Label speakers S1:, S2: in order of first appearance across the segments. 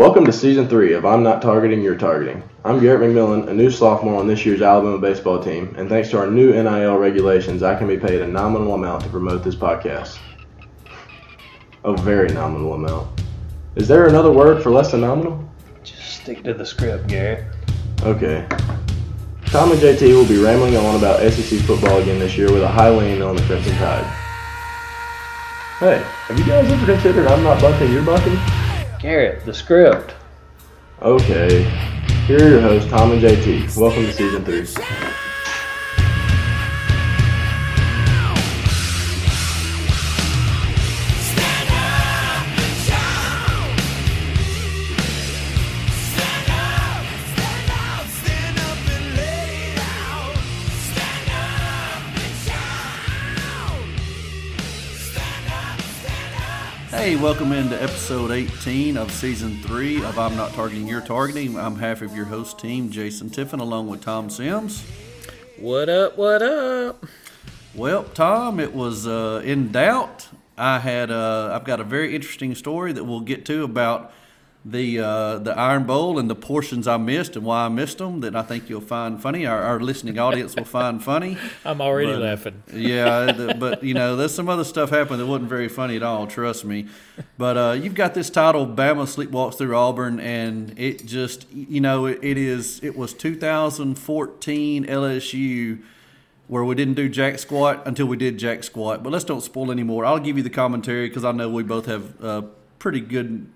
S1: Welcome to season three of I'm Not Targeting, You're Targeting. I'm Garrett McMillan, a new sophomore on this year's Alabama baseball team, and thanks to our new NIL regulations, I can be paid a nominal amount to promote this podcast. A very nominal amount. Is there another word for less than nominal?
S2: Just stick to the script, Garrett.
S1: Okay. Tom and JT will be rambling on about SEC football again this year with a high lean on the Crimson Tide. Hey, have you guys ever considered I'm not bunting, you're bunting?
S2: Garrett, the script.
S1: Okay. Here are your hosts, Tom and JT. Welcome to season three.
S3: Hey, welcome into episode 18 of season three of I'm Not Targeting, You're Targeting. I'm half of your host team, Jason Tiffin, along with Tom Sims.
S2: What up, what up?
S3: Well, Tom, it was uh, in doubt. I had uh, I've got a very interesting story that we'll get to about the uh, the Iron Bowl and the portions I missed and why I missed them that I think you'll find funny. Our, our listening audience will find funny.
S2: I'm already
S3: But,
S2: laughing.
S3: yeah, the, but you know, there's some other stuff happened that wasn't very funny at all. Trust me. But uh, you've got this title, "Bama Sleepwalks Through Auburn," and it just, you know, it, it is. It was 2014 LSU where we didn't do jack squat until we did jack squat. But let's don't spoil anymore. I'll give you the commentary because I know we both have uh, pretty good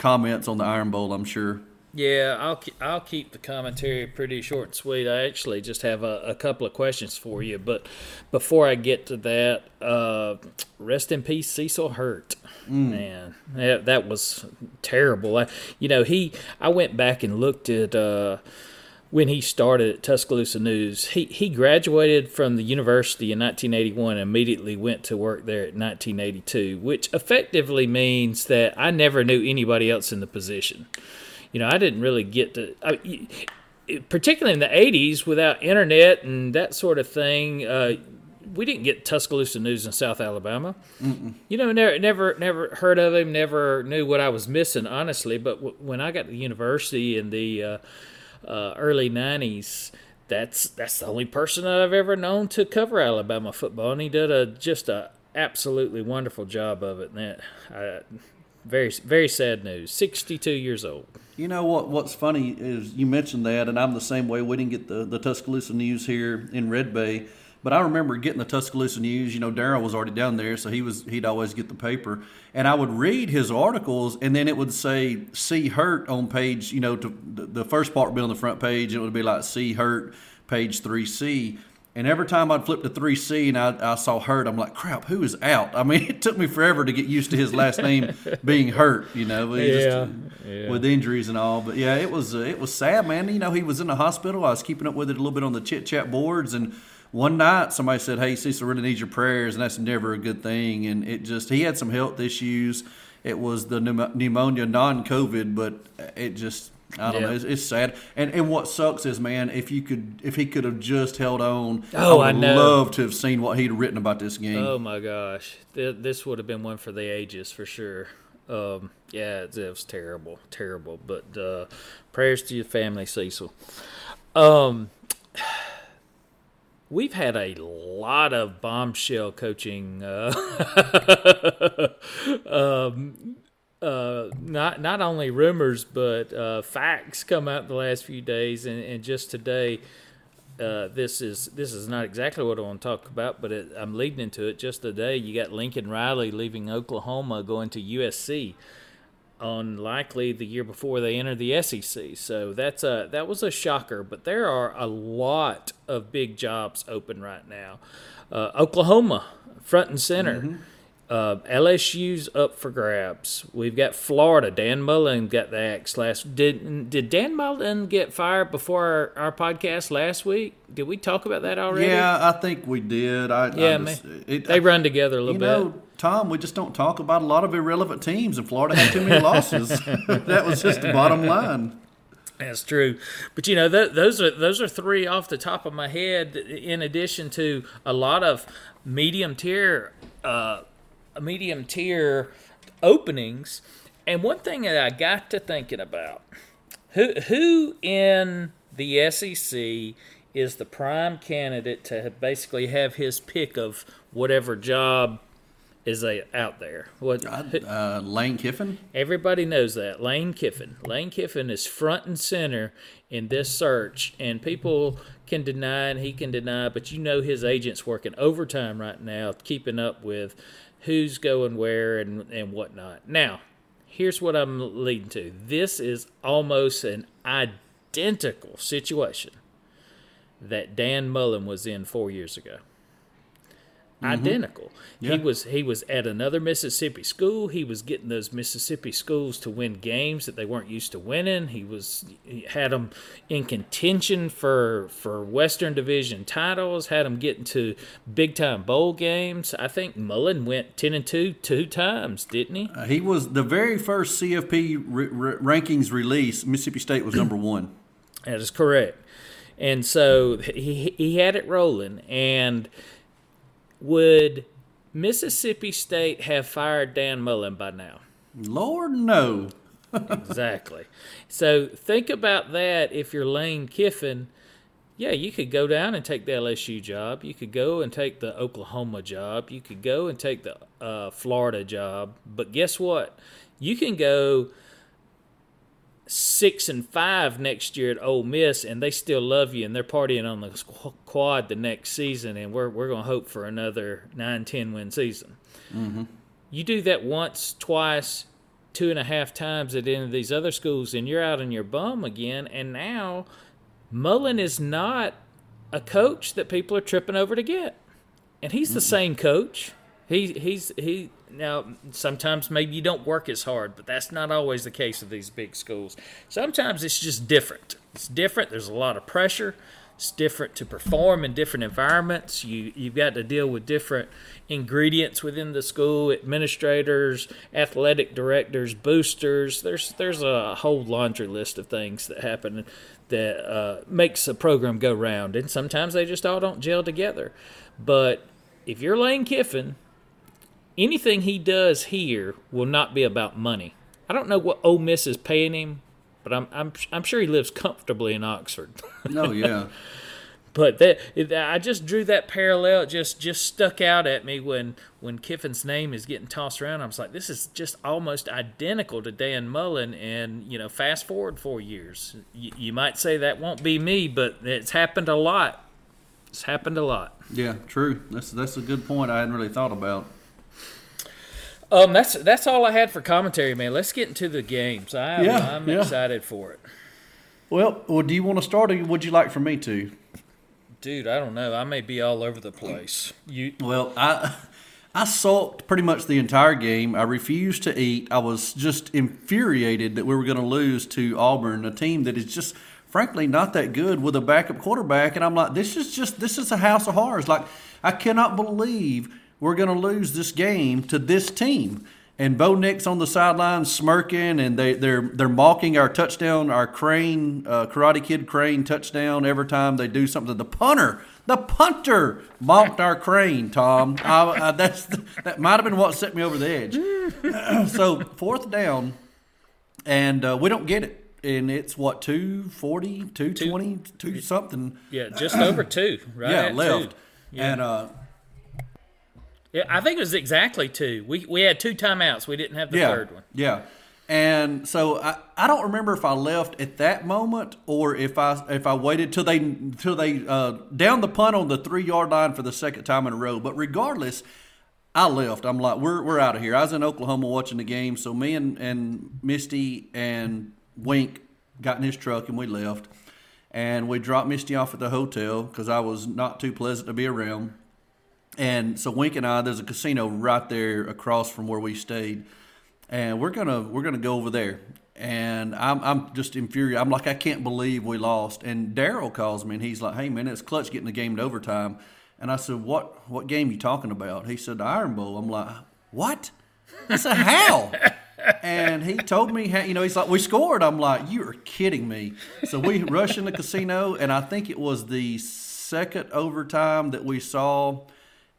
S3: comments on the Iron Bowl. I'm sure.
S4: Yeah, I'll ke- I'll keep the commentary pretty short and sweet. I actually just have a, a couple of questions for you, but before I get to that, uh, rest in peace, Cecil Hurt. Man, that, that was terrible. I, you know, he. I went back and looked at. Uh, when he started at Tuscaloosa News. He he graduated from the university in 1981 and immediately went to work there at 1982, which effectively means that I never knew anybody else in the position. You know, I didn't really get to. I, particularly in the 80s without internet and that sort of thing uh, we didn't get tuscaloosa news in south alabama you know never never never heard of him never knew what i was missing honestly but w- when i got to the university in the uh, uh, early 90s that's that's the only person that i've ever known to cover alabama football and he did a just a absolutely wonderful job of it and that I, very very sad news 62 years old
S3: You know what? What's funny is you mentioned that, and I'm the same way. We didn't get the, the Tuscaloosa News here in Red Bay, but I remember getting the Tuscaloosa News. You know, Darryl was already down there, so he was he'd always get the paper, and I would read his articles, and then it would say "See Hurt" on page. You know, to, the, the first part would be on the front page. And it would be like "See Hurt," page three C. And every time I'd flip to 3C and I, I saw Hurt, I'm like, crap, who is out? I mean, it took me forever to get used to his last name being Hurt, you know.
S4: Yeah,
S3: just- with injuries and all. But yeah, it was uh, it was sad, man. You know, he was in the hospital. I was keeping up with it a little bit on the chit chat boards, and one night somebody said, "Hey, Cecil really needs your prayers," and that's never a good thing. And it just he had some health issues. It was the pneumonia, non-COVID, but it just. I don't
S4: Yeah.
S3: know. It's, it's sad, and and what sucks is, man, if you could, if he could have just held on,
S4: Oh,
S3: I
S4: I
S3: would
S4: know.
S3: love to have seen what he'd written about this game.
S4: Oh my gosh, this would have been one for the ages for sure. Um, yeah, it, it was terrible, terrible. But uh, prayers to your family, Cecil. Um, we've had a lot of bombshell coaching. Uh, um, uh, not not only rumors but uh, facts come out the last few days, and, and just today uh, this is this is not exactly what I want to talk about, but it, I'm leading into it. Just today, you got Lincoln Riley leaving Oklahoma, going to USC, on likely the year before they enter the SEC. So that's a that was a shocker. But there are a lot of big jobs open right now. Uh, Oklahoma, front and center. Uh, LSU's up for grabs. We've got Florida. Dan Mullen got the axe last. Did did Dan Mullen get fired before our, our podcast last week? Did we talk about that already?
S3: yeah, I think we did. I,
S4: Yeah,
S3: I
S4: man.
S3: just, it,
S4: They run together a little
S3: You
S4: bit.
S3: know, Tom, we just don't talk about a lot of irrelevant teams, and Florida had too many losses. that was just the bottom line.
S4: That's true, but you know th- those are those are three off the top of my head. In addition to a lot of medium tier, uh, medium tier openings, And one thing that I got to thinking about who who in the SEC is the prime candidate to basically have his pick of whatever job is a, out there. What who-
S3: Uh, Lane Kiffin.
S4: Everybody knows that. Lane Kiffin. Lane Kiffin is front and center in this search, and people can deny and he can deny, but you know his agent's working overtime right now, keeping up with who's going where and, and whatnot. Now, here's what I'm leading to. This is almost an identical situation that Dan Mullen was in four years ago identical.
S3: Yeah.
S4: He was he was at another Mississippi school. He was getting those Mississippi schools to win games that they weren't used to winning. He was he had them in contention for for Western Division titles. Had them getting to big time bowl games. I think Mullen went ten and two two times, didn't he?
S3: Uh, he was the very first CFP r- r- rankings release. Mississippi State was number one.
S4: That is correct. And so he he had it rolling. And would Mississippi State have fired Dan Mullen by now?
S3: Lord no.
S4: Exactly. so think about that if you're Lane Kiffin. Yeah, you could go down and take the LSU job. You could go and take the Oklahoma job. You could go and take the uh, Florida job. But guess what? You can go six and five next year at Ole Miss, and they still love you, and they're partying on the quad the next season, and we're we're gonna hope for another 9-10 win season. Mm-hmm. You do that once, twice, two and a half times at any of these other schools, and you're out on your bum again. And now Mullen is not a coach that people are tripping over to get, and he's the same coach. He he's he now sometimes maybe you don't work as hard, but that's not always the case of these big schools. Sometimes it's just different. It's different. There's a lot of pressure. It's different to perform in different environments. You you've got to deal with different ingredients within the school, administrators, athletic directors, boosters. There's there's a whole laundry list of things that happen that uh, makes a program go round, and sometimes they just all don't gel together. But if you're Lane Kiffin, anything he does here will not be about money. I don't know what Ole Miss is paying him, but I'm I'm I'm sure he lives comfortably in Oxford.
S3: No, oh, yeah.
S4: But that I just drew that parallel. It just just stuck out at me when when Kiffin's name is getting tossed around. I was like, this is just almost identical to Dan Mullen. And you know, fast forward four years, you, you might say that won't be me, but it's happened a lot. It's happened a lot.
S3: yeah, true. That's that's a good point. I hadn't really thought about.
S4: Um, that's that's all I had for commentary, man. Let's get into the games. I,
S3: Yeah,
S4: I'm
S3: yeah.
S4: excited for it,
S3: Well, well, do you want to start, or would you like for me to?
S4: dude. I don't know. I may be all over the place. You
S3: Well, I I sulked pretty much the entire game. I refused to eat. I was just infuriated that we were going to lose to Auburn, a team that is just frankly not that good with a backup quarterback. And I'm like, this is just this is a house of horrors. Like I cannot believe we're going to lose this game to this team. And Bo Nix on the sideline smirking, and they they're they're mocking our touchdown, our Crane uh, Karate Kid Crane touchdown every time they do something. The punter, the punter mocked our Crane. Tom, I, I, that's that might have been what set me over the edge. so fourth down, and uh, we don't get it, and it's what 240, 220, two something.
S4: yeah, just over two, right?
S3: yeah, left,
S4: two. Yeah.
S3: and uh,
S4: Yeah, I think it was exactly two. We we had two timeouts. We didn't have the
S3: yeah,
S4: third one.
S3: Yeah. And so I, I don't remember if I left at that moment or if I if I waited till they till they uh, down the punt on the three yard line for the second time in a row. But regardless, I left. I'm like, we're we're out of here. I was in Oklahoma watching the game, so me and, and Misty and Wink got in his truck and we left. And we dropped Misty off at the hotel because I was not too pleasant to be around. And so Wink and I, there's a casino right there across from where we stayed, and we're gonna we're gonna go over there. And I'm I'm just infuriated. I'm like I can't believe we lost. And Daryl calls me and he's like, Hey man, it's clutch getting the game to overtime. And I said, What what game you talking about? He said the Iron Bowl. I'm like, What? I said, How? and he told me how you know he's like we scored i'm like you are kidding me so we rush in the casino and i think it was the second overtime that we saw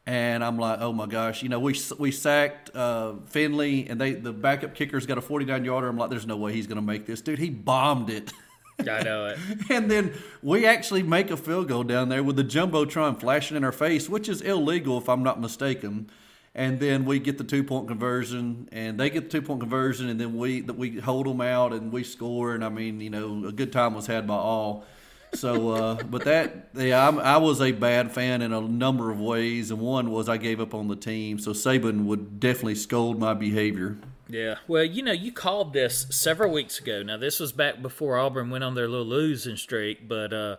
S3: And I'm like, oh my gosh, you know, we we sacked uh, Finley, and they the backup kicker's got a 49 yarder. I'm like, there's no way he's going to make this, dude. He bombed it.
S4: I know it.
S3: and then we actually make a field goal down there with the jumbotron flashing in our face, which is illegal if I'm not mistaken. And then we get the two point conversion, and they get the two point conversion, and then we that we hold them out and we score. And I mean, you know, a good time was had by all. So, uh, but that yeah, I'm, I was a bad fan in a number of ways, and one was I gave up on the team. So Saban would definitely scold my behavior.
S4: Yeah. Well, you know, you called this several weeks ago. Now, this was back before Auburn went on their little losing streak, but uh,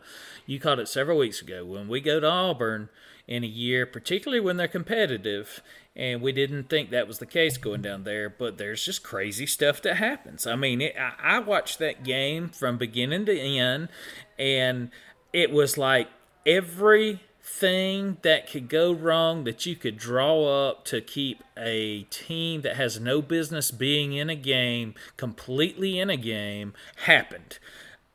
S4: you called it several weeks ago. When we go to Auburn in a year, particularly when they're competitive, and we didn't think that was the case going down there, but there's just crazy stuff that happens. I mean, it, I, I watched that game from beginning to end, and it was like everything that could go wrong that you could draw up to keep a team that has no business being in a game completely in a game happened.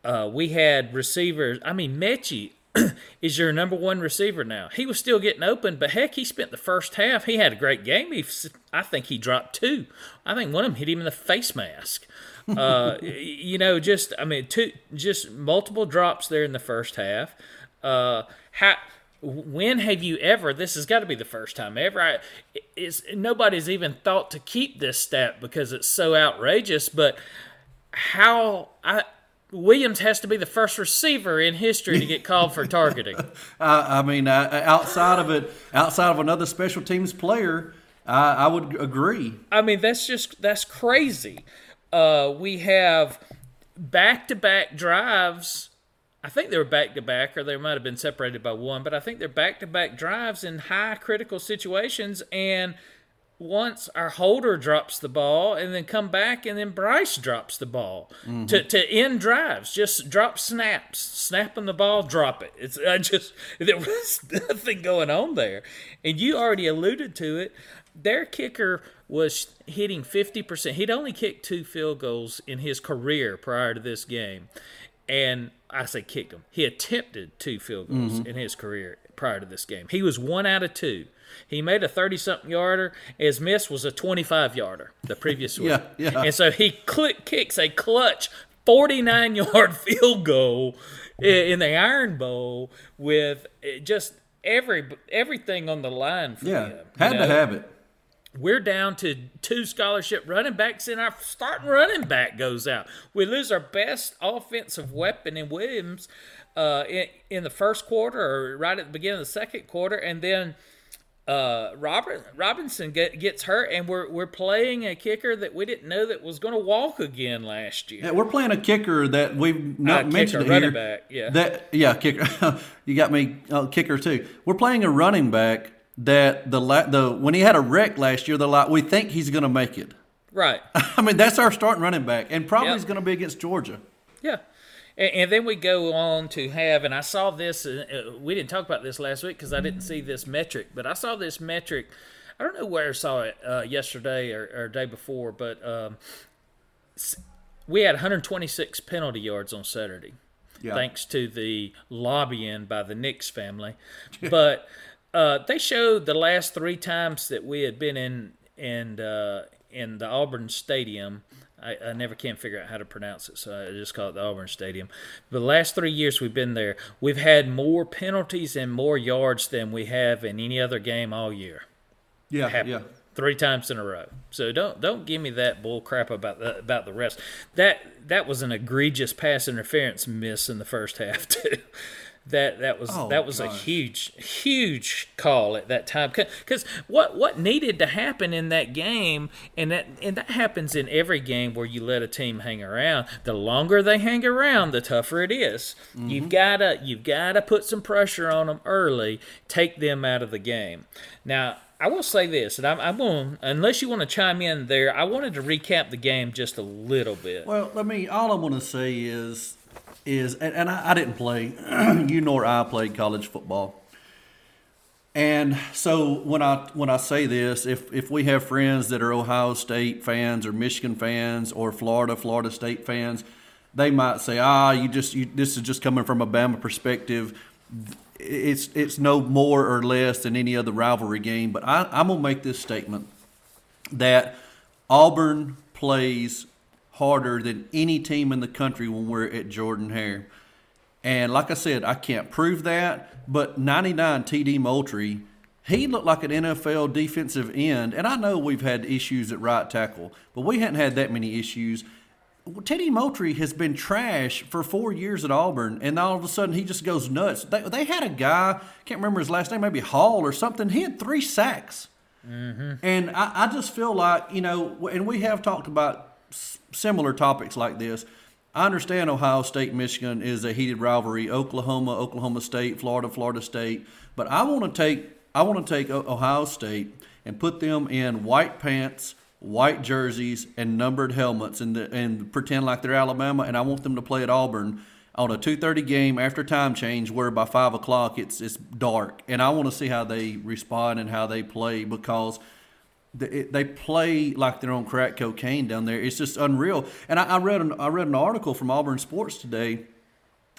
S4: Uh, we had receivers. I mean, Metchie is your number one receiver now. He was still getting open, but heck, he spent the first half. He had a great game. He, I think he dropped two. I think one of them hit him in the face mask. Uh, you know, just I mean, two, just multiple drops there in the first half. Uh, how when have you ever this has got to be the first time ever I, is nobody's even thought to keep this stat because it's so outrageous but how I, Williams has to be the first receiver in history to get called for targeting.
S3: I, I mean, uh, outside of it, outside of another special teams player, I, I would agree.
S4: I mean, that's just that's crazy. Uh, we have back-to-back drives I think they were back to back, or they might have been separated by one, but I think they're back to back drives in high critical situations. And once our holder drops the ball, and then come back, and then Bryce drops the ball mm-hmm. to, to end drives, just drop snaps, snapping the ball, drop it. It's I just there was nothing going on there, and you already alluded to it. Their kicker was hitting 50%. He'd only kicked two field goals in his career prior to this game. And I say kicked him. He attempted two field goals mm-hmm. in his career prior to this game. He was one out of two. He made a 30 something yarder. His miss was a 25 yarder the previous week.
S3: yeah.
S4: And so he click, kicks a clutch 49 yard field goal in the Iron Bowl with just every everything on the line for
S3: yeah,
S4: him.
S3: Had know? to have it
S4: we're down to two scholarship running backs, and our starting running back goes out. We lose our best offensive weapon in Williams uh, in, in the first quarter or right at the beginning of the second quarter, and then uh, Robert Robinson get, gets hurt, and we're we're playing a kicker that we didn't know that was going to walk again last year.
S3: Yeah, we're playing a kicker that we've not uh, mentioned
S4: kicker, running back. Yeah,
S3: that yeah kicker. you got me uh, kicker too. We're playing a running back that the the when he had a wreck last year, they're like, we think he's going to make it.
S4: Right.
S3: I mean, that's our starting running back, and probably yep. is going to be against Georgia.
S4: Yeah. And, and, then we go on to have, and I saw this. Uh, uh we didn't talk about this last week because I didn't see this metric, but I saw this metric. I don't know where I saw it uh, yesterday or, or day before, but um, we had 126 penalty yards on Saturday, yeah. thanks to the lobbying by the Nix family. but uh, they showed the last three times that we had been in in uh, in the Auburn Stadium. I, I, never can figure out how to pronounce it, so I just call it the Auburn Stadium. The last three years we've been there, we've had more penalties and more yards than we have in any other game all year.
S3: Yeah, yeah.
S4: Three times in a row. So don't don't give me that bull crap about the about the rest. That that was an egregious pass interference miss in the first half too that that was oh, that was gosh. a huge huge call at that time because what what needed to happen in that game and that and that happens in every game where you let a team hang around the longer they hang around the tougher it is. Mm-hmm. you've gotta you've gotta put some pressure on them early take them out of the game now I will say this, and I'm, I'm going unless you want to chime in there. I wanted to recap the game just a little bit.
S3: Well, let me. All I want to say is is, and, and I, I didn't play, you nor I played college football. And so when I when I say this, if if we have friends that are Ohio State fans or Michigan fans or Florida Florida State fans, they might say, "Ah, you just you, this is just coming from a Bama perspective." it's it's no more or less than any other rivalry game. But I, I'm gonna make this statement that Auburn plays harder than any team in the country when we're at Jordan Hare. And like I said, I can't prove that, but 99 TD Moultrie, he looked like an NFL defensive end. And I know we've had issues at right tackle, but we hadn't had that many issues. Teddy Moultrie has been trash for four years at Auburn, and all of a sudden he just goes nuts. They, they had a guy, can't remember his last name, maybe Hall or something. He had three sacks. Mm-hmm. And I, I just feel like, you know, and we have talked about similar topics like this. I understand Ohio State, Michigan is a heated rivalry. Oklahoma, Oklahoma State, Florida, Florida State. But I want to take I want to take Ohio State and put them in white pants, white jerseys, and numbered helmets, and the, and pretend like they're Alabama. And I want them to play at Auburn on a two thirty game after time change, where by five o'clock it's it's dark. And I want to see how they respond and how they play because they, they play like they're on crack cocaine down there. It's just unreal. And I, I read an I read an article from Auburn Sports today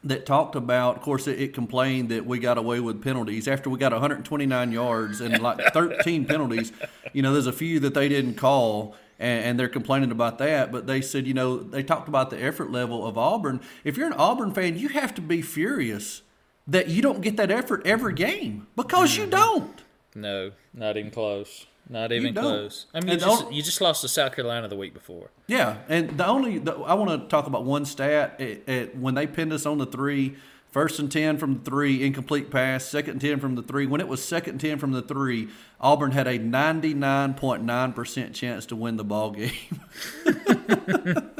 S3: that talked about. Of course, it, it complained that we got away with penalties after we got 129 yards and like 13 penalties. You know, there's a few that they didn't call. And, and they're complaining about that, but they said, you know, they talked about the effort level of Auburn. If you're an Auburn fan, you have to be furious that you don't get that effort every game because you mm-hmm. don't.
S4: No, not even close. Not even close. I mean, you just, you just lost to South Carolina the week before.
S3: Yeah, and the only the, I want to talk about one stat. It, it, when they pinned us on the three, first and ten from the three, incomplete pass. Second and ten from the three. When it was second and ten from the three, Auburn had a ninety nine point nine percent chance to win the ball game.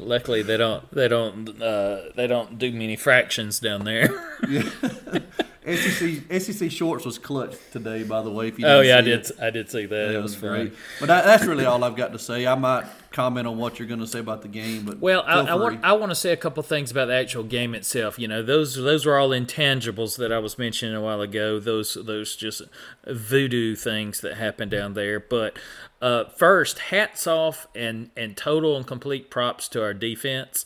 S4: Luckily, they don't they don't uh, they don't do many fractions down there.
S3: SEC SEC shorts was clutch today, by the way. If you
S4: oh yeah, I did
S3: it.
S4: I did see that.
S3: It
S4: It
S3: was
S4: was
S3: great. But that, that's really all I've got to say. I might comment on what you're going to say about the game, but
S4: Well, I, I want. I want to say a couple things about the actual game itself. You know, those those are all intangibles that I was mentioning a while ago. Those those just voodoo things that happen down there. But uh, first, hats off and and total and complete props to our defense.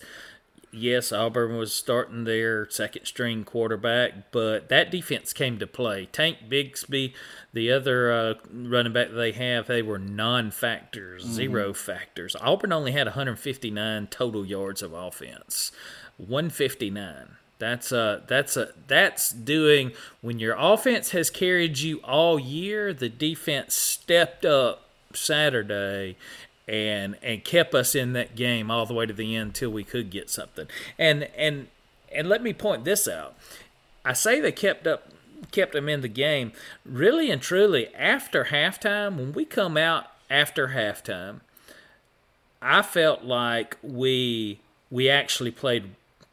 S4: Yes, Auburn was starting their second string quarterback, but that defense came to play. Tank Bigsby, the other uh, running back they have, they were non factors, zero factors. Auburn only had 159 total yards of offense. 159. That's uh that's a that's doing when your offense has carried you all year, the defense stepped up Saturday and and kept us in that game all the way to the end until we could get something. And and and let me point this out. I say they kept up kept them in the game. Really and truly, after halftime, when we come out after halftime, I felt like we we actually played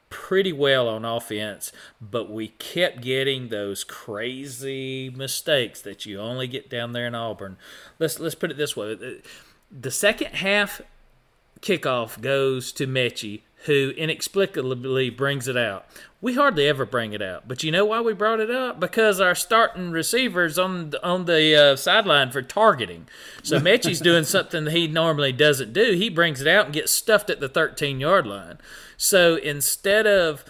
S4: pretty well on offense, but we kept getting those crazy mistakes that you only get down there in Auburn. Let's let's put it this way: the second half kickoff goes to Metchie, who inexplicably brings it out. We hardly ever bring it out, but you know why we brought it up? Because our starting receivers on the, on the uh, sideline for targeting. So Metchie's doing something that he normally doesn't do. He brings it out and gets stuffed at the 13 yard line. So instead of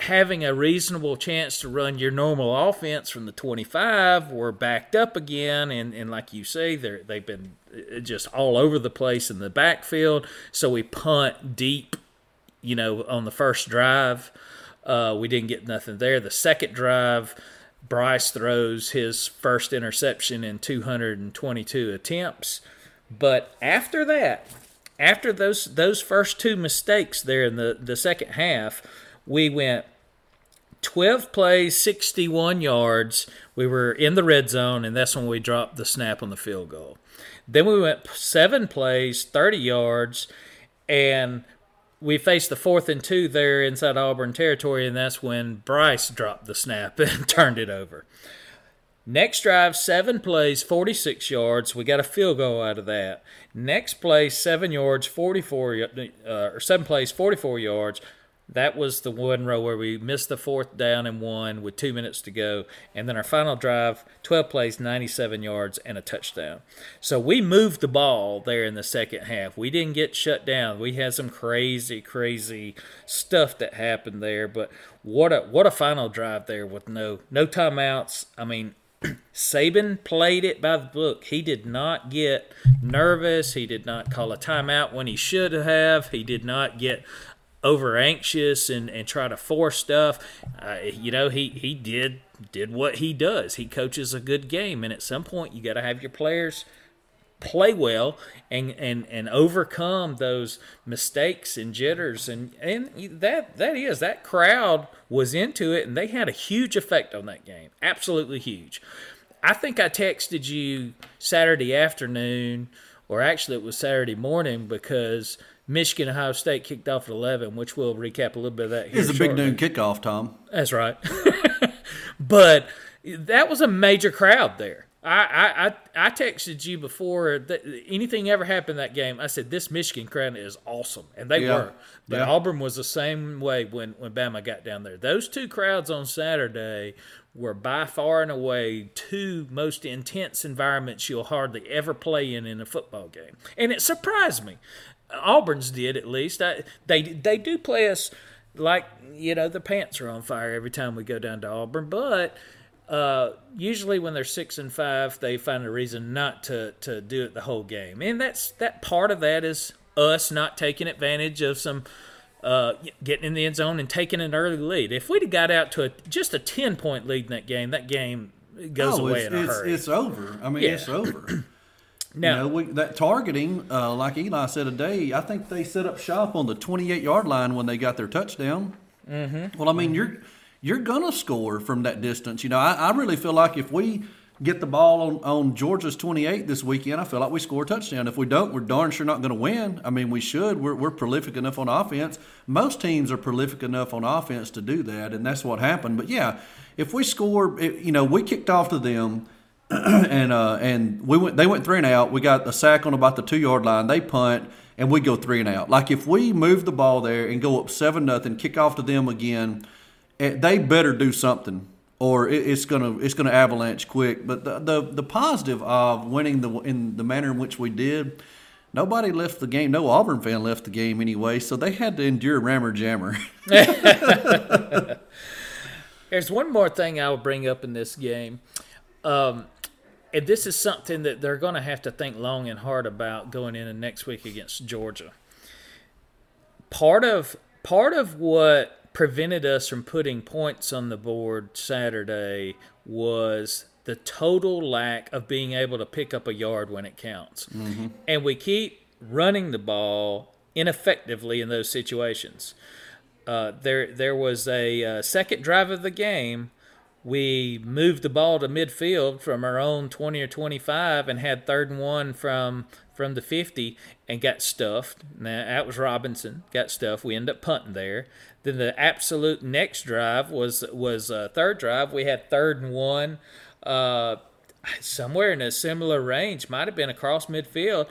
S4: having a reasonable chance to run your normal offense from the 25 we're backed up again and, and like you say they're, they've been just all over the place in the backfield. So we punt deep you know on the first drive. Uh, we didn't get nothing there. The second drive bryce throws his first interception in 222 attempts. But after that after those those first two mistakes there in the, the second half we went 12 plays, 61 yards. We were in the red zone, and that's when we dropped the snap on the field goal. Then we went seven plays, 30 yards, and we faced the fourth and two there inside Auburn territory, and that's when Bryce dropped the snap and turned it over. Next drive, seven plays, 46 yards. We got a field goal out of that. Next play, seven yards, 44, uh, or seven plays, 44 yards. That was the one row where we missed the fourth down and one with two minutes to go. And then our final drive, 12 plays, 97 yards, and a touchdown. So we moved the ball there in the second half. We didn't get shut down. We had some crazy, crazy stuff that happened there. But what a what a final drive there with no no timeouts. I mean, Saban played it by the book. He did not get nervous. He did not call a timeout when he should have. He did not get over anxious and, and try to force stuff. Uh, you know, he, he did did what he does. He coaches a good game, and at some point, you got to have your players play well and, and, and overcome those mistakes and jitters and and that that is that crowd was into it and they had a huge effect on that game absolutely huge i think i texted you saturday afternoon or actually it was saturday morning because Michigan Ohio State kicked off at 11, which we'll recap a little bit of that here.
S3: It's a big noon kickoff, Tom.
S4: That's right. but that was a major crowd there. I, I, I texted you before that anything ever happened that game. I said this Michigan crowd is awesome, and they
S3: Yeah.
S4: were. But
S3: Yeah.
S4: Auburn was the same way when when Bama got down there. Those two crowds on Saturday were by far and away two most intense environments you'll hardly ever play in in a football game, and it surprised me. Auburn's did at least. I, they they do play us like you know the pants are on fire every time we go down to Auburn, but uh, usually when they're six and five, they find a reason not to to do it the whole game, and that's that part of that is us not taking advantage of some. Uh, getting in the end zone and taking an early lead. If we'd have got out to a, just a ten point lead in that game, that game goes
S3: Oh,
S4: away
S3: it's,
S4: in a
S3: it's,
S4: hurry.
S3: it's over. I mean,
S4: Yeah.
S3: it's over.
S4: Now,
S3: you know, we, that targeting, uh, like Eli said today, I think they set up shop on the 28 yard line when they got their touchdown. Mm-hmm. Well, I mean, you're you're gonna score from that distance. You know, I, I really feel like if we get the ball on, on Georgia's 28 this weekend, I feel like we score a touchdown. If we don't, we're darn sure not going to win. I mean, we should. We're, we're prolific enough on offense. Most teams are prolific enough on offense to do that, and that's what happened. But yeah, if we score, it, you know, we kicked off to them and uh, and we went. They went three and out. We got a sack on about the two yard line. They punt, and we go three and out. Like if we move the ball there and go up seven nothing, kick off to them again, eh, they better do something, or it, it's gonna it's gonna avalanche quick. But the, the the positive of winning the in the manner in which we did. Nobody left the game. No Auburn fan left the game anyway, so they had to endure rammer jammer.
S4: There's one more thing I will bring up in this game. Um, and this is something that they're going to have to think long and hard about going into next week against Georgia. Part of part of what prevented us from putting points on the board Saturday was the total lack of being able to pick up a yard when it counts. And we keep running the ball ineffectively in those situations. Uh, there there was a uh, second drive of the game. We moved the ball to midfield from our own 20 or 25 and had third and one from from the 50 and got stuffed. Now, that was Robinson, got stuffed. We ended up punting there. Then the absolute next drive was was uh, third drive. We had third and one. Uh, somewhere in a similar range, might have been across midfield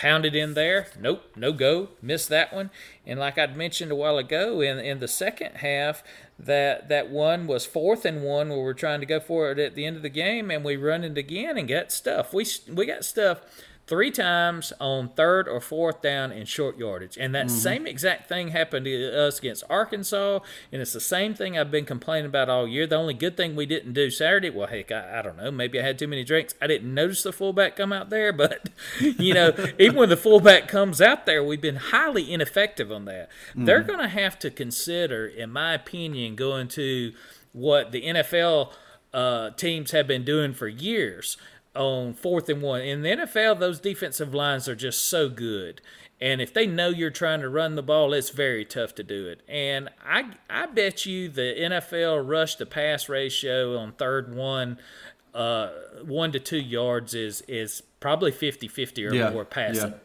S4: pounded in there. Nope, no go. Missed that one. And like I'd mentioned a while ago, in in the second half, that that one was fourth and one where we're trying to go for it at the end of the game, and we run it again and got stuff. We we got stuff three times on third or fourth down in short yardage. And that same exact thing happened to us against Arkansas. And it's the same thing I've been complaining about all year. The only good thing we didn't do Saturday, well, heck, I, I don't know. Maybe I had too many drinks. I didn't notice the fullback come out there. But, you know, even when the fullback comes out there, we've been highly ineffective on that. They're going to have to consider, in my opinion, going to what the NFL uh, teams have been doing for years on fourth and one. In the NFL, those defensive lines are just so good. And if they know you're trying to run the ball, it's very tough to do it. And I, I bet you the NFL rush to pass ratio on third one, uh, one to two yards is is probably 50 50 or
S3: Yeah,
S4: more passing.
S3: yeah.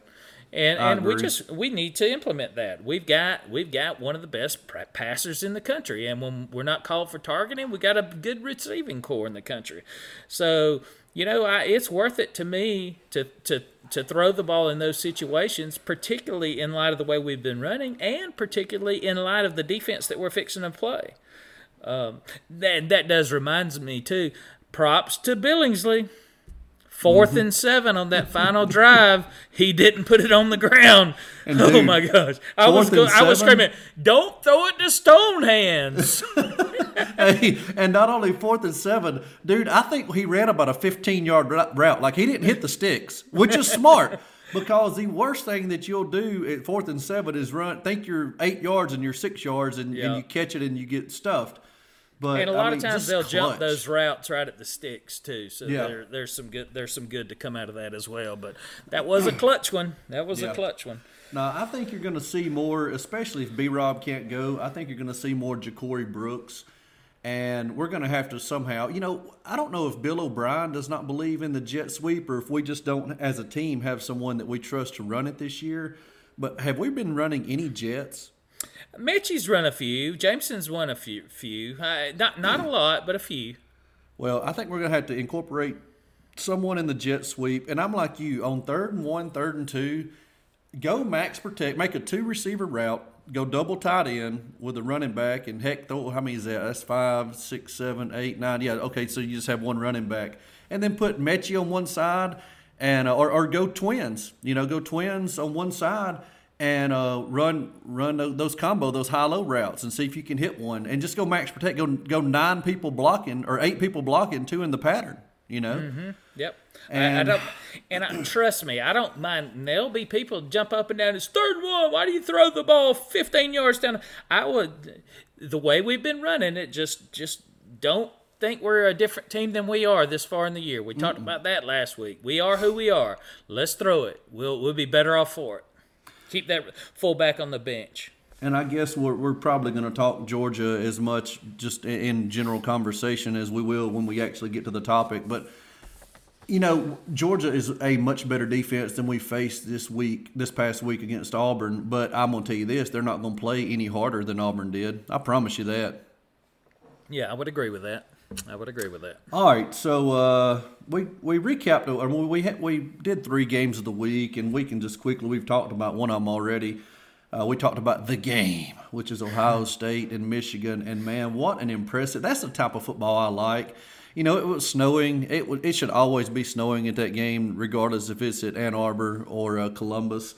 S4: and
S3: I
S4: and we just we need to implement that. We've got we've got one of the best passers in the country, and when we're not called for targeting, we got a good receiving corps in the country. So you know, I, it's worth it to me to to to throw the ball in those situations, particularly in light of the way we've been running, and particularly in light of the defense that we're fixing to play. Um, that that does reminds me too. Props to Billingsley. 4th
S3: Mm-hmm.
S4: and seven on that final drive, he didn't put it on the ground.
S3: And
S4: oh
S3: dude,
S4: my gosh! I was go- I was screaming, "Don't throw it to Stone Hands!"
S3: hey, and not only fourth and seven, dude. I think he ran about a 15 yard route. Like he didn't hit the sticks, which is smart. Because the worst thing that you'll do at fourth and seven is run. Think you're eight yards and you're six yards, and,
S4: Yeah.
S3: and you catch it and you get stuffed. But
S4: and a lot
S3: mean,
S4: of times they'll jump those routes right at the sticks too. So
S3: Yeah.
S4: there, there's some good there's some good to come out of that as well. But that was a clutch one. That was
S3: Yeah.
S4: a clutch one.
S3: Now I think you're going to see more, especially if B Rob can't go. I think you're going to see more Ja'Corey Brooks. And we're going to have to somehow, you know, I don't know if Bill O'Brien does not believe in the jet sweep or if we just don't, as a team, have someone that we trust to run it this year. But have we been running any jets?
S4: Metchie's run a few. Jameson's won a few. Few. Uh, not not a lot, but a few.
S3: Well, I think we're going to have to incorporate someone in the jet sweep. And I'm like you on third and one, third and two, go max protect, make a two receiver route, go double tight end with a running back, and heck, throw, how many is that? That's five, six, seven, eight, nine. Yeah, okay, so you just have one running back. And then put Metchie on one side, and uh, or, or go twins. You know, go twins on one side. And uh, run run those combo those high low routes and see if you can hit one and just go max protect go go nine people blocking or eight people blocking two in the pattern you know
S4: Yep. I, I
S3: And-
S4: don't, and I, trust me, I don't mind. There'll be people jump up and down. It's third one. Why do you throw the ball 15 yards down? I would. The way we've been running it, just just don't think we're a different team than we are this far in the year. We talked about that last week. We are who we are. Let's throw it. We'll we'll be better off for it. Keep that fullback on the bench.
S3: And I guess we're, we're probably going to talk Georgia as much just in general conversation as we will when we actually get to the topic. But, you know, Georgia is a much better defense than we faced this week, this past week against Auburn. But I'm going to tell you this they're not going to play any harder than Auburn did. I promise you that.
S4: Yeah, I would agree with that. I would agree with that.
S3: All right, so uh, we we recapped. Or we had, we did three games of the week, and we can just quickly. We've talked about one of them already. Uh, we talked about the game, which is Ohio State and Michigan, and man, what an impressive! That's the type of football I like. You know, it was snowing. It it should always be snowing at that game, regardless if it's at Ann Arbor or uh, Columbus.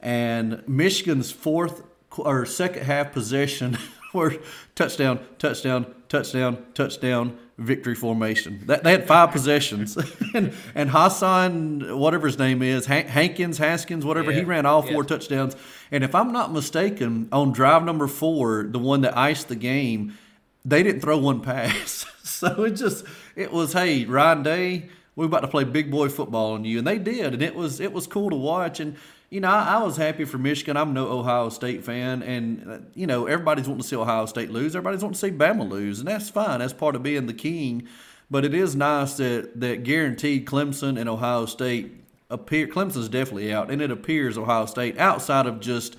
S3: And Michigan's fourth qu- or second half possession were touchdown, touchdown, touchdown, touchdown, victory formation. That they had five possessions, and and Hassan, whatever his name is, Han- Hankins, Haskins, whatever, he ran all four
S4: yeah.
S3: touchdowns. And if I'm not mistaken, on drive number four, the one that iced the game, they didn't throw one pass. so it just it was hey Ryan Day, we're about to play big boy football on you, and they did, and it was it was cool to watch. And you know I, was happy for Michigan. I'm no Ohio State fan, and uh, you know everybody's wanting to see Ohio State lose. Everybody's wanting to see Bama lose, and that's fine. That's part of being the king. But it is nice that that guaranteed Clemson and Ohio State appear. Clemson's definitely out, and it appears Ohio State outside of just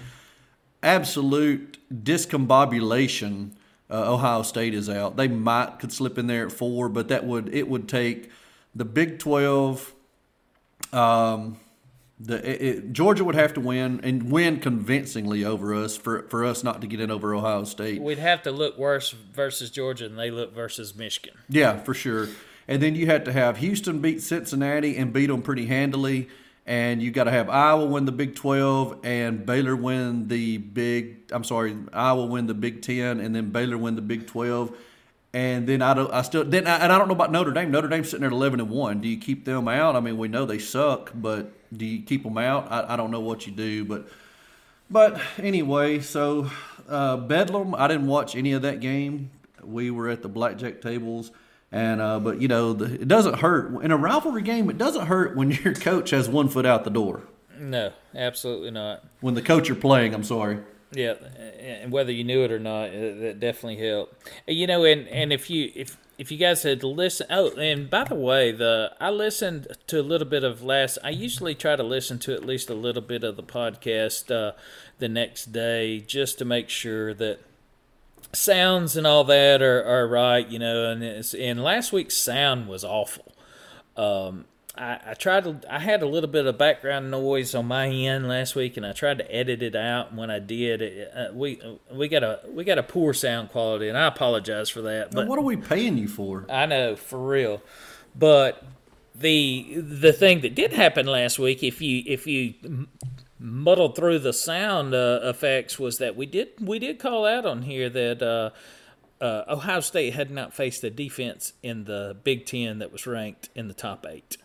S3: absolute discombobulation. Uh, Ohio State is out. They might could slip in there at four, but that would it would take the Big Twelve. Um, the it, it- Georgia would have to win and win convincingly over us for for us not to get in over Ohio State.
S4: We'd have to look worse versus Georgia than they look versus Michigan.
S3: Yeah, for sure. And then you had to have Houston beat Cincinnati and beat them pretty handily. And you got to have Iowa win the Big 12 and Baylor win the Big. I'm sorry, Iowa win the Big 10 and then Baylor win the Big 12. And then I don't. I still then. I, and I don't know about Notre Dame. Notre Dame's sitting there at 11 and one. Do you keep them out? I mean, we know they suck, but do you keep them out? I, I don't know what you do, but but anyway, so uh, Bedlam, I didn't watch any of that game. We were at the blackjack tables, and uh, but you know, the, it doesn't hurt in a rivalry game. It doesn't hurt when your coach has one foot out the door.
S4: No, absolutely not.
S3: When the coach you're playing, I'm sorry.
S4: Yeah, and whether you knew it or not, that definitely helped. You know, and, and if you if if you guys had listened, oh, and by the way, the I listened to a little bit of last. I usually try to listen to at least a little bit of the podcast uh, the next day just to make sure that sounds and all that are, are right, you know. And and last week's sound was awful. Um, I, I tried to. I had a little bit of background noise on my end last week, and I tried to edit it out. And when I did, it, uh, we we got a we got a poor sound quality, and I apologize for that. But
S3: what are we paying you for?
S4: I know for real, but the the thing that did happen last week, if you if you muddled through the sound uh, effects, was that we did we did call out on here that. Uh, uh, Ohio State had not faced a defense in the Big Ten that was ranked in the top eight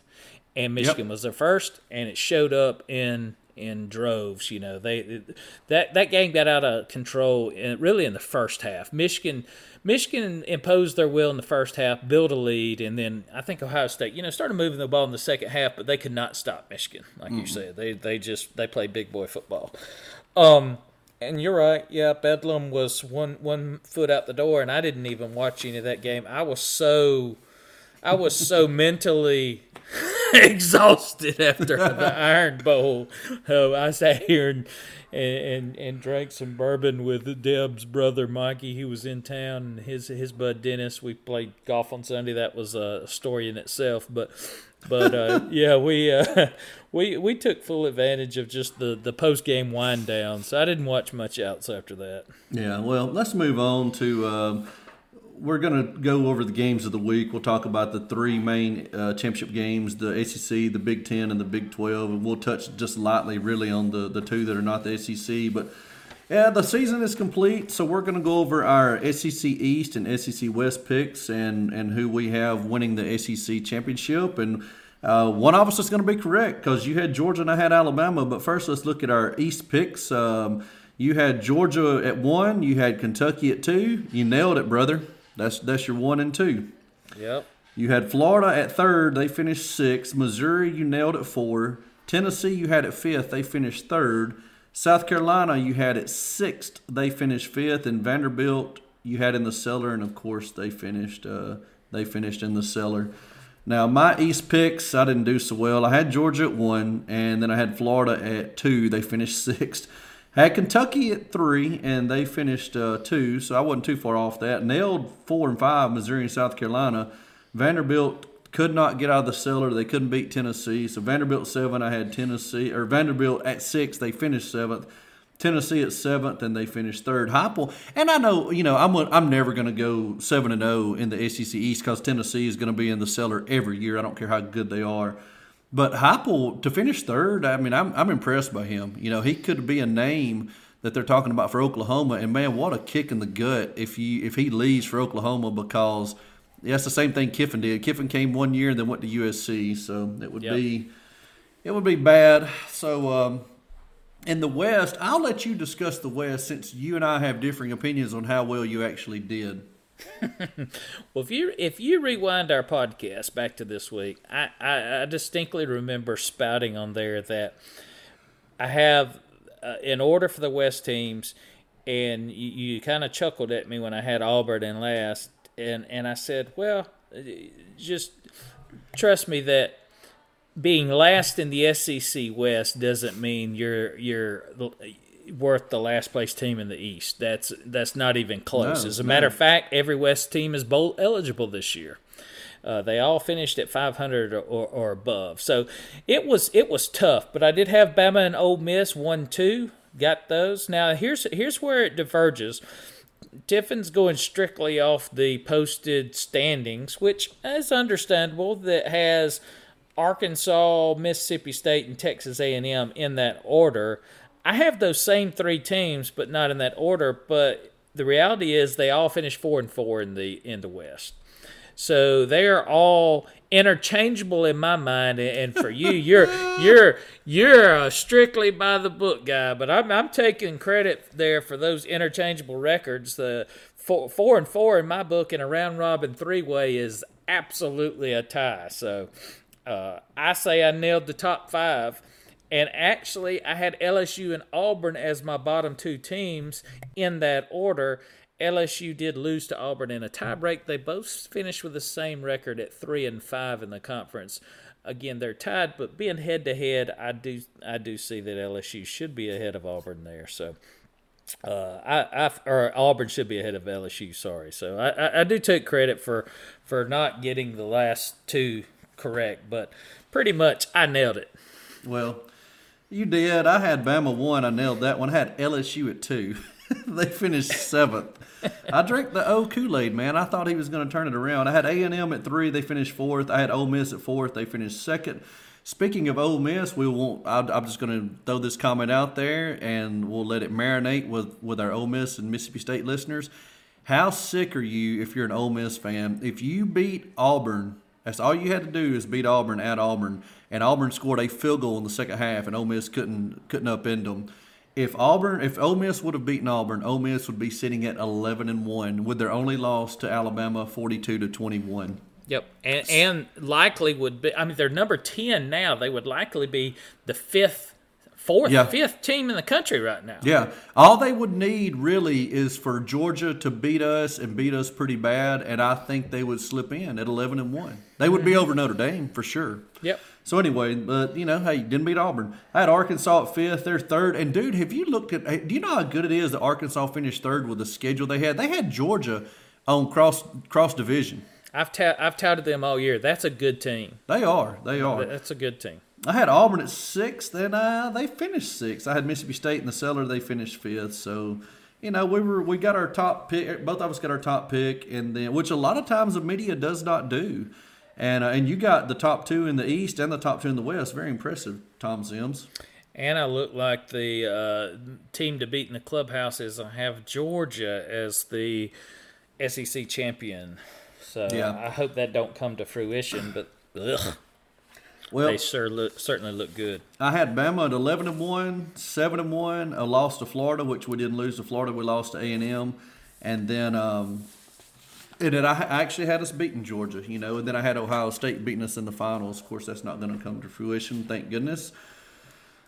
S4: and Michigan yep. was their first, and it showed up in in droves. You know, they that that game got out of control in, really in the first half. Michigan Michigan imposed their will in the first half, built a lead, and then I think Ohio State, you know, started moving the ball in the second half, but they could not stop Michigan, like mm. you said. They they just they played big boy football. Um, and you're right. Yeah, Bedlam was one one foot out the door, and I didn't even watch any of that game. I was so I was so mentally exhausted after the Iron Bowl. Uh, I sat here and, and and drank some bourbon with Deb's brother Mikey. He was in town, and his his bud Dennis. We played golf on Sunday. That was a story in itself, but. But uh, yeah, we uh, we we took full advantage of just the, the post game wind down. So I didn't watch much else after that.
S3: Yeah, well, let's move on to um, we're going to go over the games of the week. We'll talk about the three main uh, championship games the ACC, the Big Ten, and the Big 12. And we'll touch just lightly, really, on the, the two that are not the SEC. But yeah, the season is complete. So we're going to go over our SEC East and SEC West picks and, and who we have winning the SEC championship. And uh, one of us is going to be correct because you had Georgia and I had Alabama. But first, let's look at our East picks. Um, you had Georgia at one, you had Kentucky at two. You nailed it, brother. That's that's your one and two.
S4: Yep.
S3: You had Florida at third. They finished sixth. Missouri, you nailed at four. Tennessee, you had at fifth. They finished third. South Carolina, you had at sixth. They finished fifth. And Vanderbilt, you had in the cellar, and of course they finished. Uh, they finished in the cellar. Now my East picks, I didn't do so well. I had Georgia at one, and then I had Florida at two. They finished sixth. Had Kentucky at three, and they finished uh, two, so I wasn't too far off that. Nailed four and five, Missouri and South Carolina. Vanderbilt could not get out of the cellar. They couldn't beat Tennessee. So Vanderbilt seven, I had Tennessee, or Vanderbilt at six, they finished seventh. Tennessee at seventh, and they finished third. Heupel, and I know, you know, I'm I'm never going to go seven and zero oh in the SEC East because Tennessee is going to be in the cellar every year. I don't care how good they are. But Heupel to finish third, I mean, I'm I'm impressed by him. You know, he could be a name that they're talking about for Oklahoma, and man, what a kick in the gut if you if he leaves for Oklahoma because yeah, that's the same thing Kiffin did. Kiffin came one year and then went to USC, so it would yep. be it would be bad. So um, in the West, I'll let you discuss the West since you and I have differing opinions on how well you actually did.
S4: well, if you if you rewind our podcast back to this week, I, I, I distinctly remember spouting on there that I have uh, in order for the West teams, and you, you kind of chuckled at me when I had Auburn in last, and and I said, well, just trust me that being last in the SEC West doesn't mean you're you're worth the last place team in the East. That's that's not even close. No, As a no. matter of fact, every West team is bowl eligible this year. Uh, they all finished at 500 or, or, or, above. So it was it was tough, but I did have Bama and Ole Miss one two. Got those. Now here's here's where it diverges. Tiffin's going strictly off the posted standings, which is understandable. That has Arkansas, Mississippi State, and Texas A&M in that order. I have those same three teams, but not in that order. But the reality is, they all finished four and four in the in the West. So they are all interchangeable in my mind. And for you, you're you're you're a strictly by the book guy. But I'm I'm taking credit there for those interchangeable records. The four, four and four in my book in a round robin three way is absolutely a tie. So uh, I say I nailed the top five. And actually, I had LSU and Auburn as my bottom two teams in that order. LSU did lose to Auburn in a tiebreak. They both finished with the same record at three and five in the conference. Again, they're tied, but being head to head, I do I do see that LSU should be ahead of Auburn there. So, uh, I, I or Auburn should be ahead of LSU. Sorry. So I, I, I do take credit for for not getting the last two correct, but pretty much I nailed it.
S3: Well, you did. I had Bama one. I nailed that one. I had LSU at two. they finished seventh. I drank the O Kool Aid, man. I thought he was going to turn it around. I had A and M at three. They finished fourth. I had Ole Miss at fourth. They finished second. Speaking of Ole Miss, we won't. I'm just going to throw this comment out there, and we'll let it marinate with with our Ole Miss and Mississippi State listeners. How sick are you if you're an Ole Miss fan? If you beat Auburn, that's all you had to do is beat Auburn at Auburn, and Auburn scored a field goal in the second half, and Ole Miss couldn't couldn't upend them if Auburn, if Ole Miss would have beaten Auburn, Ole Miss would be sitting at eleven and one with their only loss to Alabama, forty-two to twenty-one.
S4: Yep, and and likely would be. I mean, they're number ten now. They would likely be the fifth, fourth,
S3: Yeah.
S4: fifth team in the country right now.
S3: Yeah, all they would need really is for Georgia to beat us and beat us pretty bad, and I think they would slip in at eleven and one. They would be mm-hmm. over Notre Dame for sure.
S4: Yep.
S3: So anyway, but you know, hey, didn't beat Auburn. I had Arkansas at fifth. They're third. And dude, have you looked at? Do you know how good it is that Arkansas finished third with the schedule they had? They had Georgia on cross cross division.
S4: I've ta- I've touted them all year. That's a good team.
S3: They are. They are.
S4: That's a good team.
S3: I had Auburn at sixth, and uh, they finished sixth. I had Mississippi State in the cellar; they finished fifth. So, you know, we were we got our top pick. Both of us got our top pick, and then which a lot of times the media does not do. And uh, and you got the top two in the East and the top two in the West. Very impressive, Tom Sims.
S4: And I look like the uh, team to beat in the clubhouse is I have Georgia as the SEC champion. So
S3: Yeah.
S4: I hope that don't come to fruition, but ugh,
S3: Well,
S4: they sure look, certainly look good.
S3: I had Bama at eleven and one, seven and one, a loss to Florida, which we didn't lose to Florida. We lost to A and M, and then um, and then I I actually had us beating Georgia, you know, and then I had Ohio State beating us in the finals. Of course, that's not going to come to fruition, thank goodness.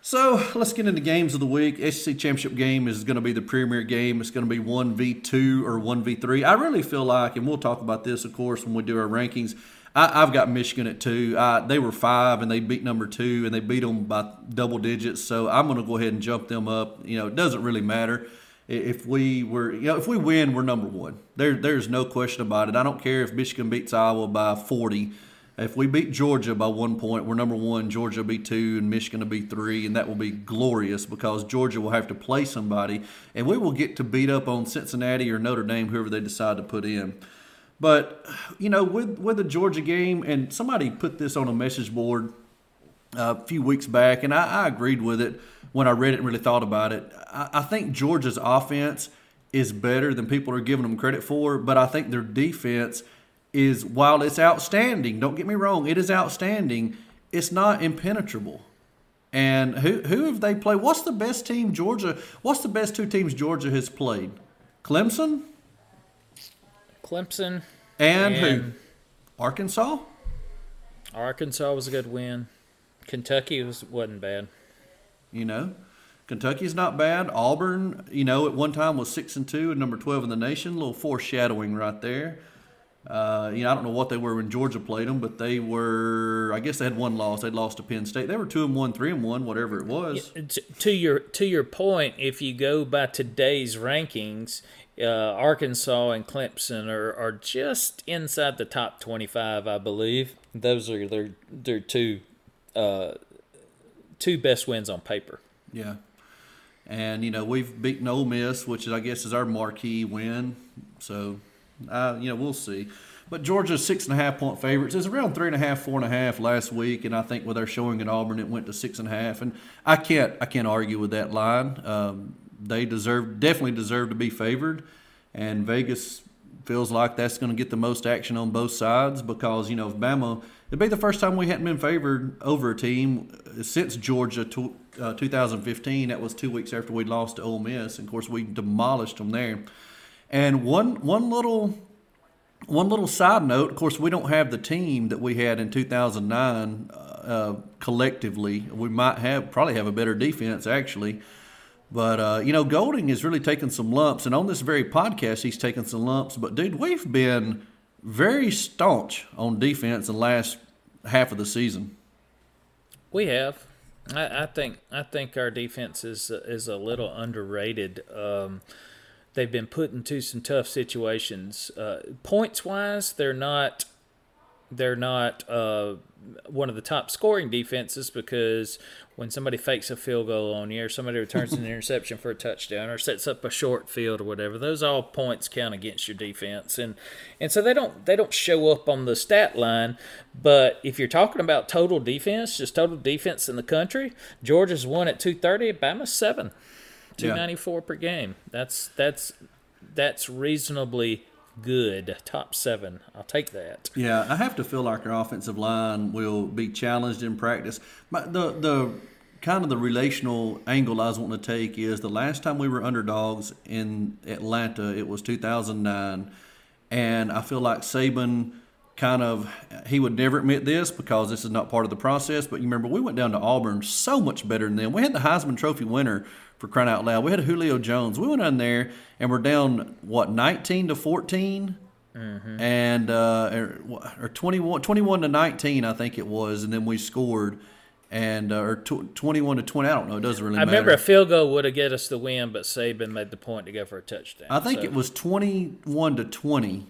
S3: So let's get into games of the week. SEC championship game is going to be the premier game. It's going to be one v two or one v three. I really feel like, and we'll talk about this, of course, when we do our rankings. I, I've got Michigan at two. Uh, they were five, and they beat number two, and they beat them by double digits. So I'm going to go ahead and jump them up. You know, it doesn't really matter I- if we were, you know, if we win, we're number one. There, there's no question about it. I don't care if Michigan beats Iowa by 40. If we beat Georgia by one point, we're number one. Georgia will be two, and Michigan will be three, and that will be glorious because Georgia will have to play somebody, and we will get to beat up on Cincinnati or Notre Dame, whoever they decide to put in. But you know, with with the Georgia game, and somebody put this on a message board uh, a few weeks back, and I, I agreed with it when I read it and really thought about it. I, I think Georgia's offense is better than people are giving them credit for, but I think their defense is, while it's outstanding, don't get me wrong, it is outstanding, it's not impenetrable. And who who have they played? What's the best team Georgia? What's the best two teams Georgia has played? Clemson
S4: Clemson,
S3: and, who? Arkansas.
S4: Arkansas was a good win. Kentucky was wasn't bad.
S3: You know, Kentucky's not bad. Auburn, you know, at one time was six and two and number twelve in the nation. A little foreshadowing right there. Uh, you know, I don't know what they were when Georgia played them, but they were. I guess they had one loss. They'd lost to Penn State. They were two and one, three and one, whatever it was.
S4: To your to your point, if you go by today's rankings, uh, Arkansas and Clemson are, are just inside the top twenty five, I believe. Those are their their two uh, two best wins on paper.
S3: Yeah. And you know we've beaten Ole Miss, which I guess is our marquee win. So, uh, you know we'll see. But Georgia's six and a half point favorites. It's around three and a half, four and a half last week, and I think with our showing at Auburn, it went to six and a half. And I can't, I can't argue with that line. Um, they deserve, definitely deserve to be favored, and Vegas feels like that's going to get the most action on both sides because you know if Bama, it'd be the first time we hadn't been favored over a team since Georgia to, uh, 2015. That was two weeks after we lost to Ole Miss, and of course we demolished them there. And one one little one little side note, of course, we don't have the team that we had in 2009 uh, collectively. We might have probably have a better defense actually, But uh, you know, Golding is really taking some lumps, and on this very podcast, he's taking some lumps. But dude, we've been very staunch on defense the last half of the season.
S4: We have. I, I think I think our defense is is a little underrated. Um, they've been put into some tough situations. Uh, points wise, they're not they're not uh, one of the top scoring defenses because when somebody fakes a field goal on you or somebody returns an interception for a touchdown or sets up a short field or whatever those all points count against your defense and and so they don't they don't show up on the stat line but if you're talking about total defense just total defense in the country Georgia's won at 230 Bama's 7 294 yeah. per game that's that's that's reasonably good. Top seven. I'll take that.
S3: Yeah, I have to feel like our offensive line will be challenged in practice. But the the kind of the relational angle I was wanting to take is the last time we were underdogs in Atlanta, it was 2009, and I feel like Saban kind of he would never admit this because this is not part of the process. But you remember we went down to Auburn so much better than them. We had the Heisman Trophy winner for crying out loud. We had Julio Jones. We went in there and we're down what 19 to 14. Mm-hmm. And uh, or, or 21, 21 to 19, I think it was, and then we scored and uh, or tw- 21 to 20 i don't know it doesn't really matter.
S4: I
S3: matter
S4: remember a field goal would have get us the win but saban made the point to go for a touchdown
S3: i think
S4: so.
S3: it was 21 to 20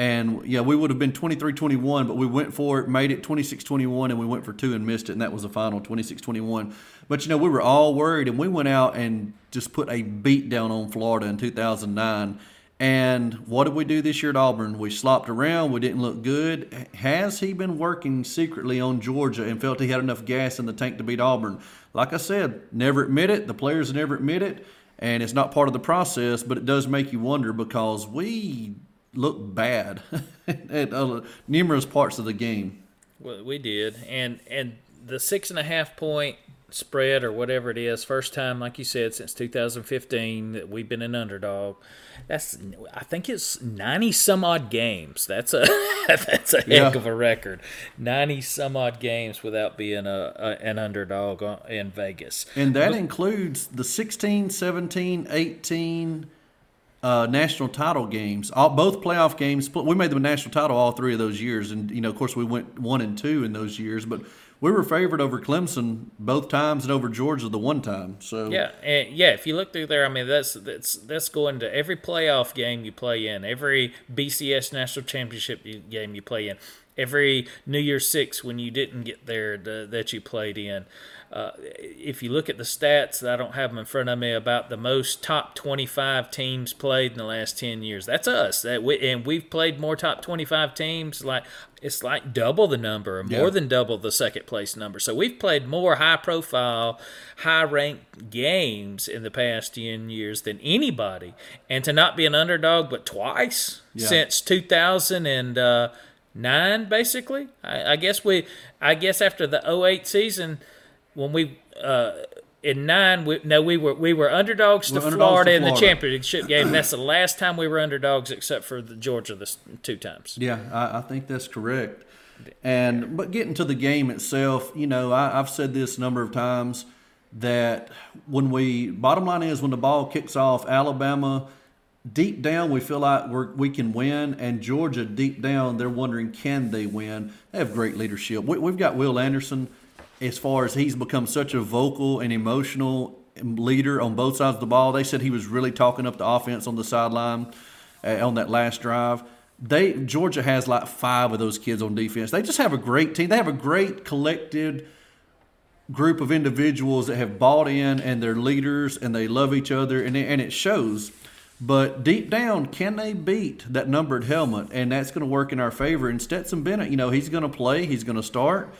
S3: and yeah we would have been 23-21 but we went for it made it 26-21 and we went for two and missed it and that was the final 26-21 but you know we were all worried and we went out and just put a beat down on florida in 2009 and what did we do this year at Auburn? We slopped around. We didn't look good. Has he been working secretly on Georgia and felt he had enough gas in the tank to beat Auburn? Like I said, never admit it. The players never admit it. And it's not part of the process, but it does make you wonder because we look bad at uh, numerous parts of the game.
S4: Well, we did. And, and the six and a half point spread or whatever it is, first time, like you said, since 2015 that we've been an underdog that's I think it's ninety some odd games. That's a that's a heck yeah. of a record. Ninety some odd games without being a, a an underdog in Vegas.
S3: And that but, includes the 16, 17, 18 uh, national title games. All, both playoff games. We made the national title all three of those years, and you know, of course, we went one and two in those years, but we were favored over Clemson both times and over Georgia the one time. So
S4: yeah, yeah. If you look through there, I mean that's that's that's going to every playoff game you play in, every BCS national championship game you play in, every New Year's Six when you didn't get there the, that you played in. Uh, if you look at the stats, I don't have them in front of me about the most top 25 teams played in the last 10 years. That's us. That we, and we've played more top 25 teams. Like it's like double the number, or more yeah. than double the second place number. So we've played more high profile, high ranked games in the past 10 years than anybody. And to not be an underdog but twice yeah. since 2009, basically. I, I guess we, I guess after the 08 season when we uh, in nine, we, no, we were we were underdogs, to, underdogs Florida to, Florida in the championship game. That's the last time we were underdogs, except for the Georgia the two times.
S3: Yeah, I, I think that's correct. And but getting to the game itself, you know, I, I've said this a number of times that when we bottom line is when the ball kicks off, Alabama deep down we feel like we we can win, and Georgia deep down they're wondering can they win. They have great leadership. We, we've got Will Anderson as far as he's become such a vocal and emotional leader on both sides of the ball. They said he was really talking up the offense on the sideline uh, on that last drive. They Georgia has like five of those kids on defense. They just have a great team. They have a great collected group of individuals that have bought in and they're leaders and they love each other and it, and it shows. But deep down, can they beat that numbered helmet? And that's going to work in our favor. And Stetson Bennett, you know, he's going to play. He's going to start.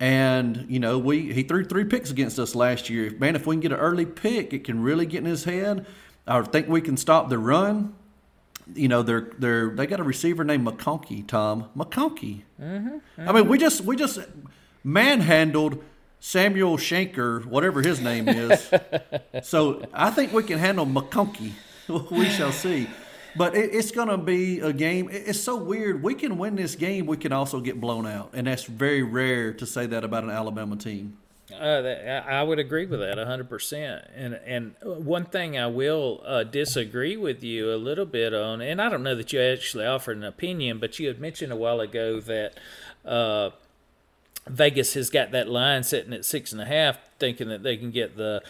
S3: And you know, we he threw three picks against us last year. Man, if we can get an early pick, it can really get in his head. I think we can stop the run. You know, they're they're they got a receiver named McConkey. Tom McConkey. Mm-hmm, mm-hmm. I mean, we just we just manhandled Samuel Shanker, whatever his name is. so I think we can handle McConkey. we shall see. But it, it's going to be a game. It's so weird. We can win this game. We can also get blown out, and that's very rare to say that about an Alabama team.
S4: Uh, that, I would agree with that hundred percent. And and one thing I will uh, disagree with you a little bit on, and I don't know that you actually offered an opinion, but you had mentioned a while ago that uh, Vegas has got that line sitting at six and a half, thinking that they can get the,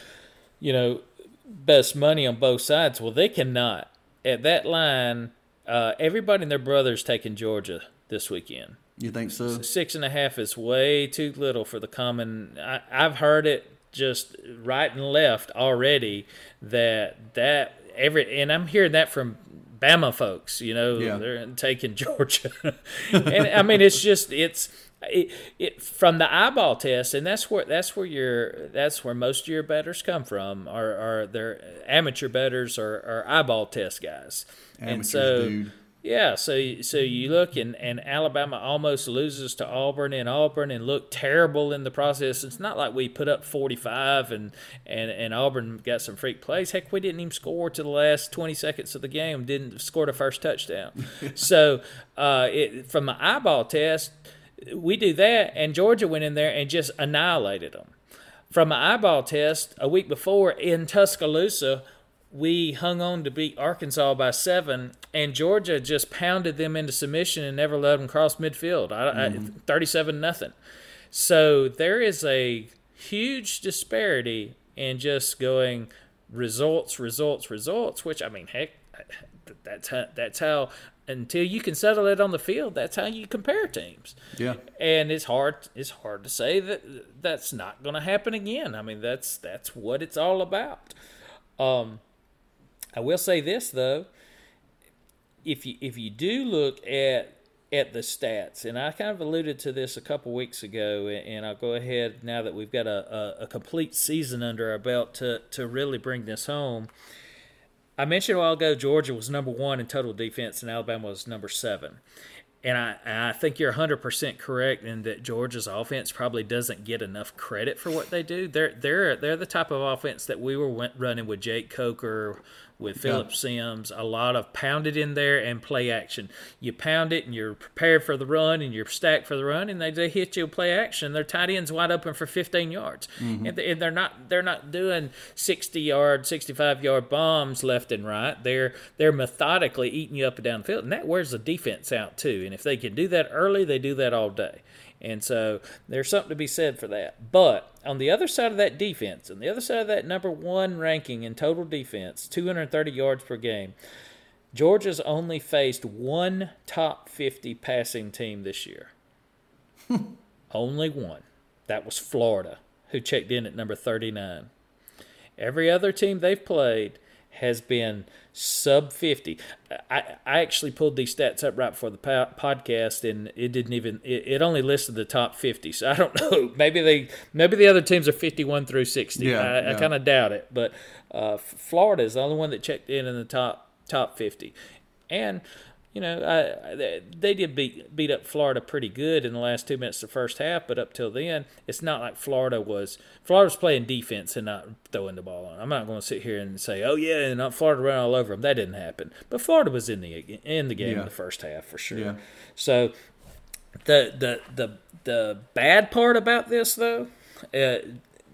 S4: you know, best money on both sides. Well, they cannot. At that line, uh, everybody and their brothers taking Georgia this weekend
S3: You think so?
S4: six and a half is way too little for the common. I, I've heard it just right and left already that that every and I'm hearing that from Bama folks. You know,
S3: Yeah.
S4: they're taking Georgia, and I mean it's just it's. It, it from the eyeball test, and that's where that's where your that's where most of your betters come from. Are are their amateur betters or, or eyeball test guys, and so
S3: dude.
S4: yeah, so so you look and, and Alabama almost loses to Auburn and Auburn and look terrible in the process. It's not like we put up 45 and, and, and Auburn got some freak plays. Heck, we didn't even score to the last 20 seconds of the game. Didn't score the first touchdown. so uh, it, from the eyeball test, we do that, and Georgia went in there and just annihilated them. From an eyeball test a week before in Tuscaloosa, we hung on to beat Arkansas by seven, and Georgia just pounded them into submission and never let them cross midfield. I, I, mm-hmm. Thirty-seven nothing. So there is a huge disparity in just going results, results, results. Which I mean, heck, that's how, that's how until you can settle it on the field, that's how you compare teams.
S3: Yeah.
S4: and it's hard it's hard to say that that's not going to happen again. I mean that's that's what it's all about. Um i will say this though. If you if you do look at at the stats and i kind of alluded to this a couple weeks ago and i'll go ahead now that we've got a, a, a complete season under our belt to to really bring this home I mentioned a while ago Georgia was number one in total defense and Alabama was number seven. And I, and I think you're 100% correct in that Georgia's offense probably doesn't get enough credit for what they do. They're they're they're the type of offense that we were running with Jake Coker, with Phillip Sims, a lot of pounded in there and play action. You pound it and you're prepared for the run and you're stacked for the run, and they, they hit you with play action. Their tight ends wide open for 15 yards, mm-hmm. and, they, and they're not they're not doing 60 yard, 65 yard bombs left and right. They're they're methodically eating you up and down the field, and that wears the defense out too. And if they can do that early, they do that all day. And so there's something to be said for that. But on the other side of that defense, on the other side of that number one ranking in total defense, 230 yards per game, Georgia's only faced one top 50 passing team this year. only one. That was Florida, who checked in at number 39. Every other team they've played has been sub 50. I, I actually pulled these stats up right before the po- podcast and it didn't even it, it only listed the top 50. So I don't know. Maybe they maybe the other teams are 51 through 60.
S3: Yeah,
S4: I, I kind of doubt it, but uh, Florida is the only one that checked in in the top top 50. And you know, I, they did beat beat up Florida pretty good in the last two minutes of the first half, but up till then, it's not like Florida was Florida was playing defense and not throwing the ball on. I'm not going to sit here and say, oh yeah, and not Florida ran all over them. That didn't happen, but Florida was in the in the game
S3: Yeah.
S4: in the first half for sure.
S3: Yeah.
S4: So the the the the bad part about this though. Uh,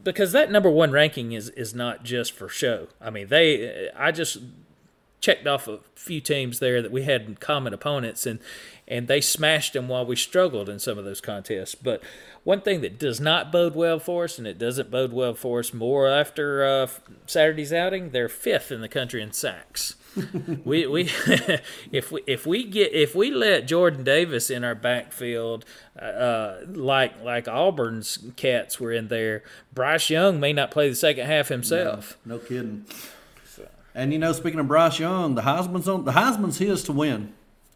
S4: because that number one ranking is, is not just for show. I mean, they. I just checked off a few teams there that we had common opponents and and they smashed them while we struggled in some of those contests. But one thing that does not bode well for us and it doesn't bode well for us more after uh, Saturday's outing they're fifth in the country in sacks. We we if we if we get if we let Jordan Davis in our backfield uh, like like Auburn's cats were in there Bryce Young may not play the second half himself.
S3: No kidding. And you know, speaking of Bryce Young, the Heisman's on the Heisman's his to win.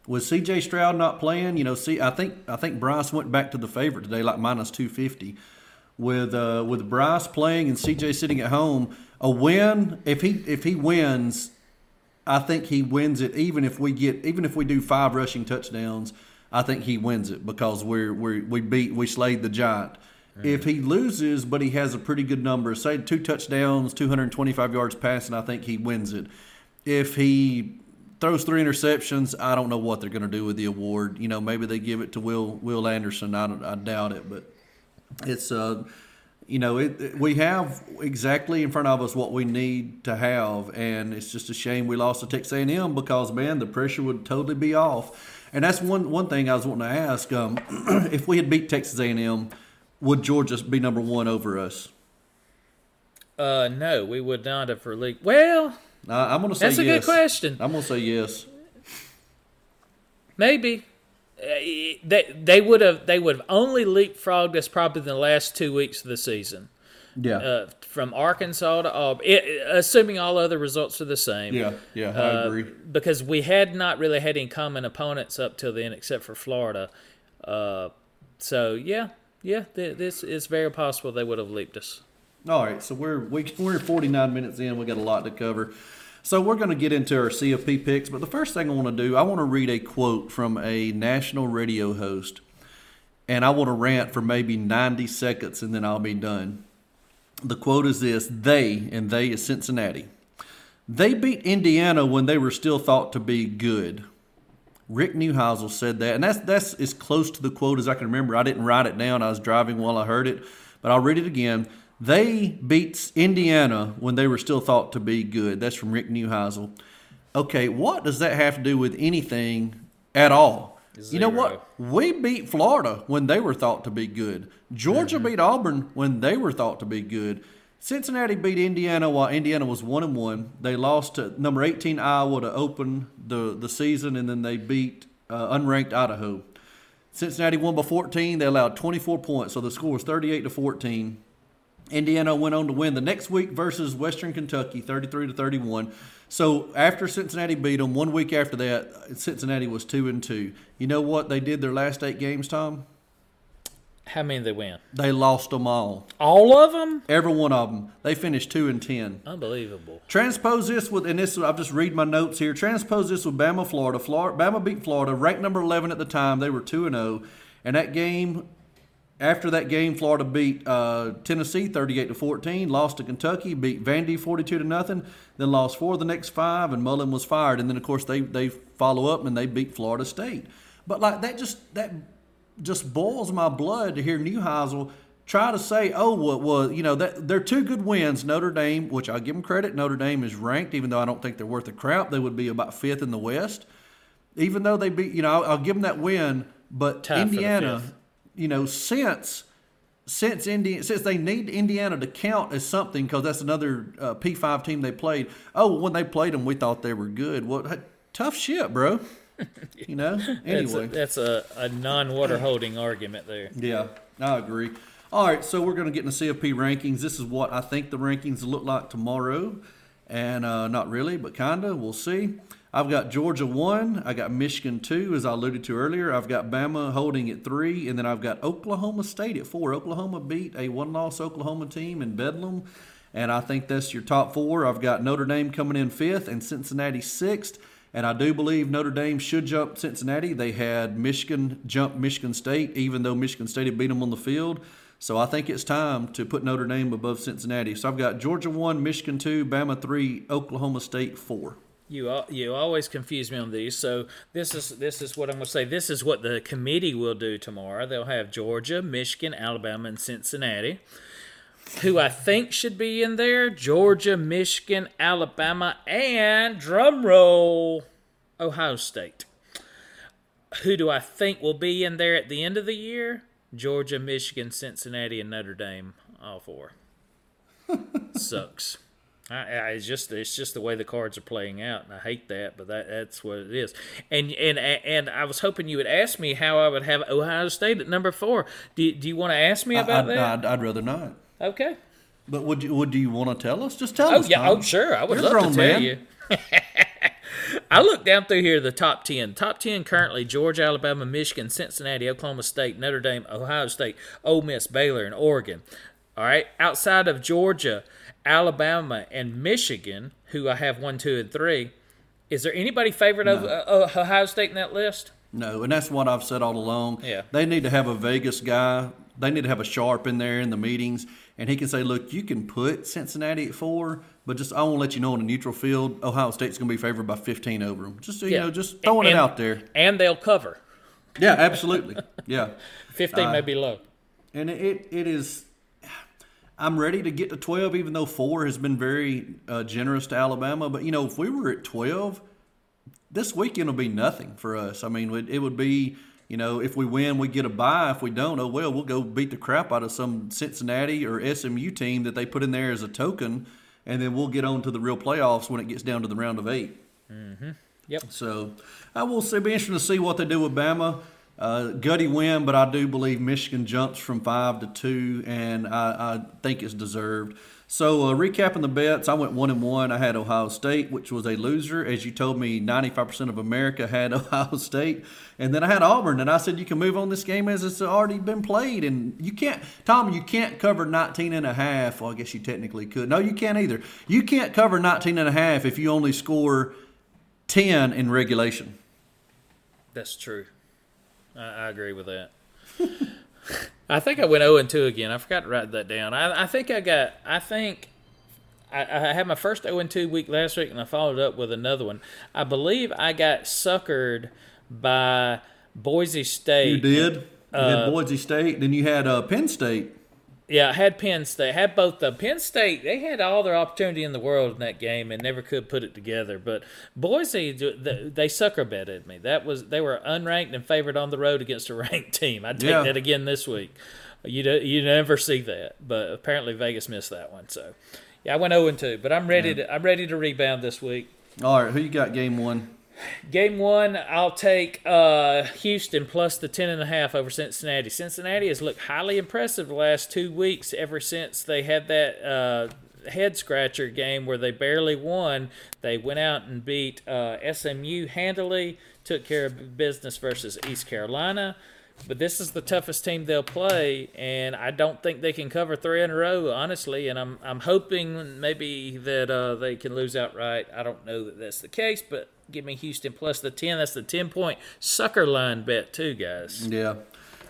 S3: With C.J. Stroud not playing, you know, see, I think I think Bryce went back to the favorite today, like minus two fifty. With uh, with Bryce playing and C.J. sitting at home, a win if he if he wins, I think he wins it. Even if we get even if we do five rushing touchdowns, I think he wins it because we're we we beat we slayed the giant. If he loses, but he has a pretty good number, say two touchdowns, 225 yards passing, I think he wins it. If he throws three interceptions, I don't know what they're going to do with the award. You know, maybe they give it to Will Will Anderson. I, I doubt it, but it's uh, you know, it, it- we have exactly in front of us what we need to have, and it's just a shame we lost to Texas A&M because man, the pressure would totally be off. And that's one one thing I was wanting to ask: um, if we had beat Texas A&M, would Georgia be number one over us?
S4: Uh, no, we would not have released. Well,
S3: Uh, I'm going to say
S4: That's a
S3: yes.
S4: good question.
S3: I'm going to say yes.
S4: maybe. Uh, they they would have they would have only leapfrogged us probably in the last two weeks of the season.
S3: Yeah,
S4: Uh, from Arkansas to Auburn, it, assuming all other results are the same.
S3: yeah, yeah. I
S4: Uh,
S3: agree.
S4: Because we had not really had any common opponents up till then, except for Florida. Uh, so yeah, yeah, th- this is very possible they would have leaped us.
S3: All right, so we're we, we're 49 minutes in. We got a lot to cover. So we're going to get into our CFP picks, but the first thing I want to do, I want to read a quote from a national radio host, and I want to rant for maybe 90 seconds, and then I'll be done. The quote is this: "They and they is Cincinnati. They beat Indiana when they were still thought to be good." Rick Neuheisel said that, and that's that's as close to the quote as I can remember. I didn't write it down; I was driving while I heard it, but I'll read it again. They beat Indiana when they were still thought to be good. That's from Rick Neuheisel. Okay, what does that have to do with anything at all? Zero. You know what? We beat Florida when they were thought to be good. Georgia mm-hmm. beat Auburn when they were thought to be good. Cincinnati beat Indiana while Indiana was one and one. They lost to number eighteen Iowa to open the the season, and then they beat uh, unranked Idaho. Cincinnati won by 14. They allowed 24 points, so the score was 38 to 14. Indiana went on to win the next week versus Western Kentucky, 33 to 31. So after Cincinnati beat them, one week after that, Cincinnati was two and two. You know what they did their last eight games, Tom?
S4: How many did they win?
S3: They lost them all,
S4: All of them?
S3: every one of them. They finished two and ten.
S4: Unbelievable.
S3: Transpose this with, and this I'll just read my notes here. Transpose this with Bama, Florida. Florida, Bama beat Florida, ranked number eleven at the time. They were two and zero, and that game. After that game, Florida beat uh, Tennessee thirty-eight to fourteen. Lost to Kentucky, beat Vandy forty-two to nothing. Then lost four of the next five, and Mullen was fired. And then of course they they follow up and they beat Florida State. But like that just that just boils my blood to hear Neuheisel try to say, oh, well, well you know, that, they're two good wins. Notre Dame, which I give them credit, Notre Dame is ranked, even though I don't think they're worth a crap. They would be about fifth in the West. Even though they beat, you know, I'll, I'll give them that win. But
S4: the
S3: Indiana, you know, since since Indiana, since they need Indiana to count as something, because that's another uh, P5 team they played. Oh, when they played them, we thought they were good. Well, tough shit, bro. You know.
S4: That's
S3: Anyway,
S4: a, that's a, a non water holding argument there.
S3: yeah, I agree. All right, so we're going to get in the CFP rankings. This is what I think the rankings look like tomorrow, and uh, not really, but kinda. We'll see. I've got Georgia one. I got Michigan two, as I alluded to earlier. I've got Bama holding at three, and then I've got Oklahoma State at four. Oklahoma beat a one-loss Oklahoma team in Bedlam, and I think that's your top four. I've got Notre Dame coming in fifth and Cincinnati sixth. And I do believe Notre Dame should jump Cincinnati. They had Michigan jump Michigan State, even though Michigan State had beat them on the field. So I think it's time to put Notre Dame above Cincinnati. So I've got Georgia one, Michigan two, Bama three, Oklahoma State four.
S4: You you always confuse me on these. So this is this is what I'm going to say. This is what the committee will do tomorrow. They'll have Georgia, Michigan, Alabama, and Cincinnati. Who I think should be in there: Georgia, Michigan, Alabama, and drum roll, Ohio State. Who do I think will be in there at the end of the year? Georgia, Michigan, Cincinnati, and Notre Dame. All four. Sucks. I, I, it's just it's just the way the cards are playing out, and I hate that, but that that's what it is. And and and I was hoping you would ask me how I would have Ohio State at number four. Do, do you want to ask me about
S3: I,
S4: that?
S3: I'd, I'd rather not.
S4: Okay.
S3: But would you? Would do you want to tell us? Just tell
S4: Oh
S3: us.
S4: yeah.
S3: Tom.
S4: Oh sure. I would
S3: You're
S4: love to tell
S3: man.
S4: you. I look down through here the top ten. Top ten currently: Georgia, Alabama, Michigan, Cincinnati, Oklahoma State, Notre Dame, Ohio State, Ole Miss, Baylor, and Oregon. All right. Outside of Georgia, Alabama, and Michigan, who I have one, two, and three, is there anybody favorite of uh, uh, Ohio State in that list?
S3: No, and that's what I've said all along.
S4: Yeah.
S3: They need to have a Vegas guy. They need to have a sharp in there in the meetings, and he can say, "Look, you can put Cincinnati at four, but just I want to let you know on a neutral field, Ohio State's going to be favored by 15 over them. Just you
S4: Yeah.
S3: know, just throwing it out there.
S4: And they'll cover.
S3: Yeah, absolutely. yeah,
S4: Fifteen
S3: Uh,
S4: may be low.
S3: and it it is. I'm ready to get to 12, even though four has been very uh, generous to Alabama. But you know, if we were at 12, this weekend will be nothing for us. I mean, it would be. You know, if we win, we get a bye. If we don't, oh well, we'll go beat the crap out of some Cincinnati or SMU team that they put in there as a token, and then we'll get on to the real playoffs when it gets down to the round of 8
S4: Mm-hmm. Yep.
S3: So I will say, be interesting to see what they do with Bama. Uh, gutty win, but I do believe Michigan jumps from five to two, and I, I think it's deserved. So uh, recapping the bets, I went one and one. I had Ohio State, which was a loser, as you told me. Ninety-five percent of America had Ohio State, and then I had Auburn, and I said you can move on this game as it's already been played, and you can't, Tom, you can't cover 19 and a half. Well, I guess you technically could. No, you can't either. You can't cover 19 and a half if you only score 10 in regulation.
S4: That's true. I, I agree with that. I think I went 0 and 2 again. I forgot to write that down. I, I think I got, I think I, I had my first 0 and 2 week last week and I followed up with another one. I believe I got suckered by Boise State.
S3: You did. You had Boise State, then you had uh, Penn State.
S4: Yeah, I had Penn State. had both the Penn State. They had all their opportunity in the world in that game and never could put it together. But Boise, they sucker betted me. That was they were unranked and favored on the road against a ranked team. I take
S3: Yeah.
S4: that again this week. You do, you never see that, but apparently Vegas missed that one. So yeah, I went zero and two, but I'm ready to I'm ready to rebound this week.
S3: All right, who you got game one?
S4: Game one, I'll take uh, Houston plus the ten and a half over Cincinnati. Cincinnati has looked highly impressive the last two weeks. Ever since they had that uh, head scratcher game where they barely won, they went out and beat uh, SMU handily. Took care of business versus East Carolina. But this is the toughest team they'll play, and I don't think they can cover three in a row, honestly. And I'm I'm hoping maybe that uh, they can lose outright. I don't know that that's the case, but give me Houston plus the ten. That's the ten point sucker line bet too, guys.
S3: Yeah,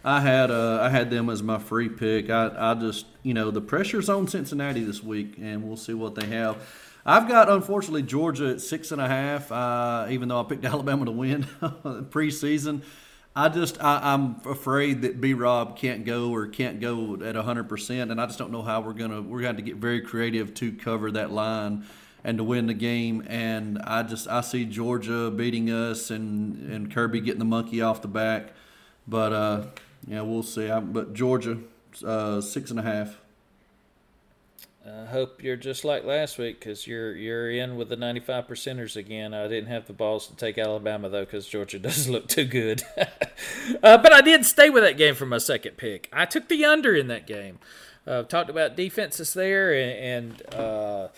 S3: I had uh, I had them as my free pick. I I just you know the pressure's on Cincinnati this week, and we'll see what they have. I've got unfortunately Georgia at six and a half. Uh, even though I picked Alabama to win preseason, I just I, I'm afraid that B Rob can't go or can't go at hundred percent, and I just don't know how we're gonna we're going to get very creative to cover that line and to win the game. And I just I see Georgia beating us and and Kirby getting the monkey off the back. But uh, yeah, we'll see. I, but Georgia, uh, six and a half.
S4: I hope you're just like last week because you're you're in with the 95 percenters again. I didn't have the balls to take Alabama though because Georgia doesn't look too good. uh, but I did stay with that game for my second pick. I took the under in that game. Uh, talked about defenses there and, and uh,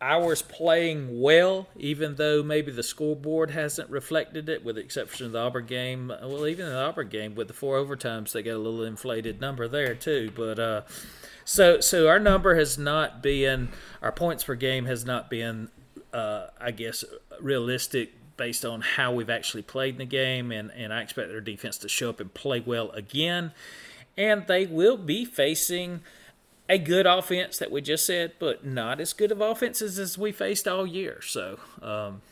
S4: ours playing well, even though maybe the scoreboard hasn't reflected it, with the exception of the Auburn game. Well, even in the Auburn game with the four overtimes, they got a little inflated number there too. But uh, so so our number has not been our points per game has not been, uh, I guess, realistic based on how we've actually played in the game, and and I expect their defense to show up and play well again, and they will be facing a good offense that we just said, but not as good of offenses as we faced all year. So um,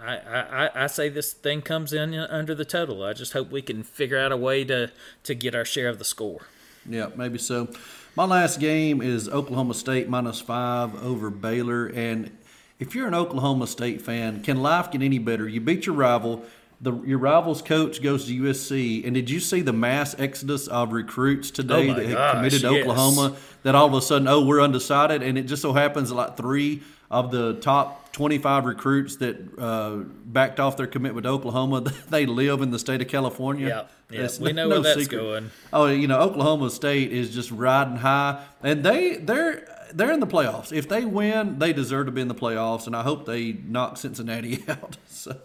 S4: I, I, I say this thing comes in under the total. I just hope we can figure out a way to, to get our share of the score.
S3: Yeah, maybe so. My last game is Oklahoma State minus five over Baylor. And if you're an Oklahoma State fan, can life get any better? You beat your rival. The, your rival's coach goes to USC, and did you see the mass exodus of recruits today
S4: Oh
S3: that had
S4: gosh,
S3: committed to
S4: yes.
S3: Oklahoma? That all of a sudden, oh, we're undecided, and it just so happens like three of the top 25 recruits that uh, backed off their commitment to Oklahoma, they live in the state of California.
S4: Yeah, yeah, we
S3: no-
S4: know
S3: no
S4: where that's
S3: secret.
S4: going.
S3: Oh, you know, Oklahoma State is just riding high, and they they're they're in the playoffs. If they win, they deserve to be in the playoffs, and I hope they knock Cincinnati out. So,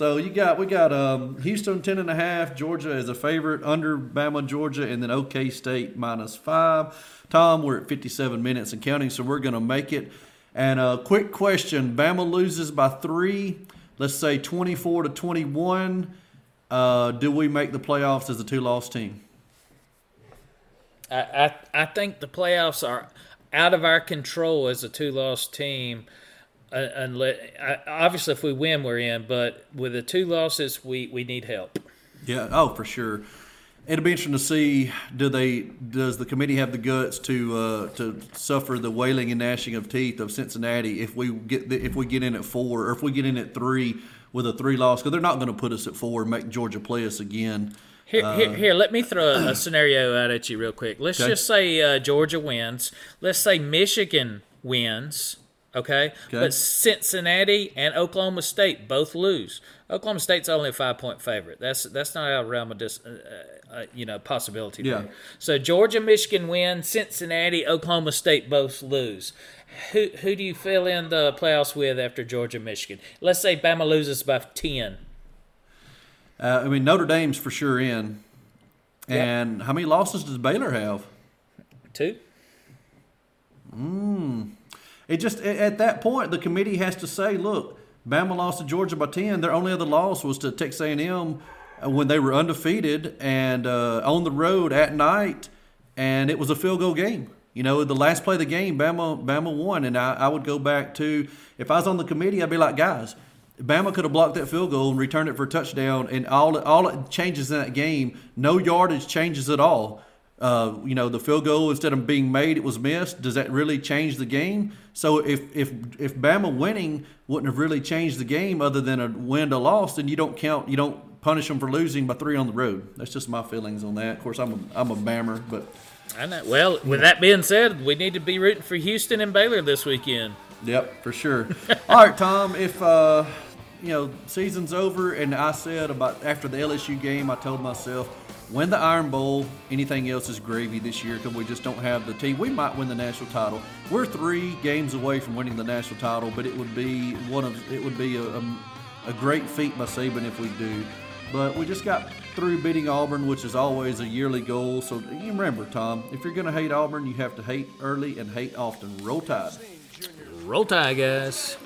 S3: so you got we got um, Houston ten and a half, Georgia as a favorite under Bama, Georgia, and then OK State minus five. Tom, we're at fifty seven minutes and counting, so we're gonna make it. And a quick question: Bama loses by three. Let's say twenty four to twenty one. Uh, do we make the playoffs as a two loss team?
S4: I, I I think the playoffs are out of our control as a two loss team. Uh, unless I, obviously if we win we're in, but with the two losses we, we need help.
S3: Yeah. Oh, for sure. It'll be interesting to see do they does the committee have the guts to uh, to suffer the wailing and gnashing of teeth of Cincinnati if we get the, if we get in at four or if we get in at three with a three loss because they're not going to put us at four and make Georgia play us again.
S4: Here, here, here, let me throw a, a scenario out at you real quick. Let's
S3: Okay.
S4: just say uh, Georgia wins. Let's say Michigan wins. Okay? but Cincinnati and Oklahoma State both lose. Oklahoma State's only a five point favorite. That's that's not out of realm of dis, uh, uh, you know possibility.
S3: Yeah.
S4: there. So Georgia, Michigan win. Cincinnati, Oklahoma State both lose. Who who do you fill in the playoffs with after Georgia, Michigan? Let's say Bama loses by ten.
S3: Uh, I mean Notre Dame's for sure in.
S4: Yep.
S3: And how many losses does Baylor have?
S4: Two.
S3: It just at that point the committee has to say, look, Bama lost to Georgia by ten. Their only other loss was to Texas A&M uh, when they were undefeated and uh, on the road at night, and it was a field goal game. You know, the last play of the game, Bama Bama won, and I, I would go back to if I was on the committee, I'd be like, guys, Bama could have blocked that field goal and returned it for a touchdown, and all all it changes in that game, no yardage changes at all. Uh, you know, the field goal instead of being made, it was missed. Does that really change the game? So if if if Bama winning wouldn't have really changed the game, other than a win to loss, then you don't count. You don't punish them for losing by three on the road. That's just my feelings on that. Of course, I'm a I'm a Bammer, but
S4: I know. Well, with that being said, we need to be rooting for Houston and Baylor this weekend.
S3: Yep, for sure. All right, Tom. If uh, you know season's over, and I said about after the LSU game, I told myself, win the Iron Bowl. Anything else is gravy this year because we just don't have the team. We might win the national title. We're three games away from winning the national title, but it would be one of it would be a, a, a great feat by Saban if we do. But we just got through beating Auburn, which is always a yearly goal. So you remember, Tom, if you're going to hate Auburn, you have to hate early and hate often. Roll Tide.
S4: Roll Tide, guys.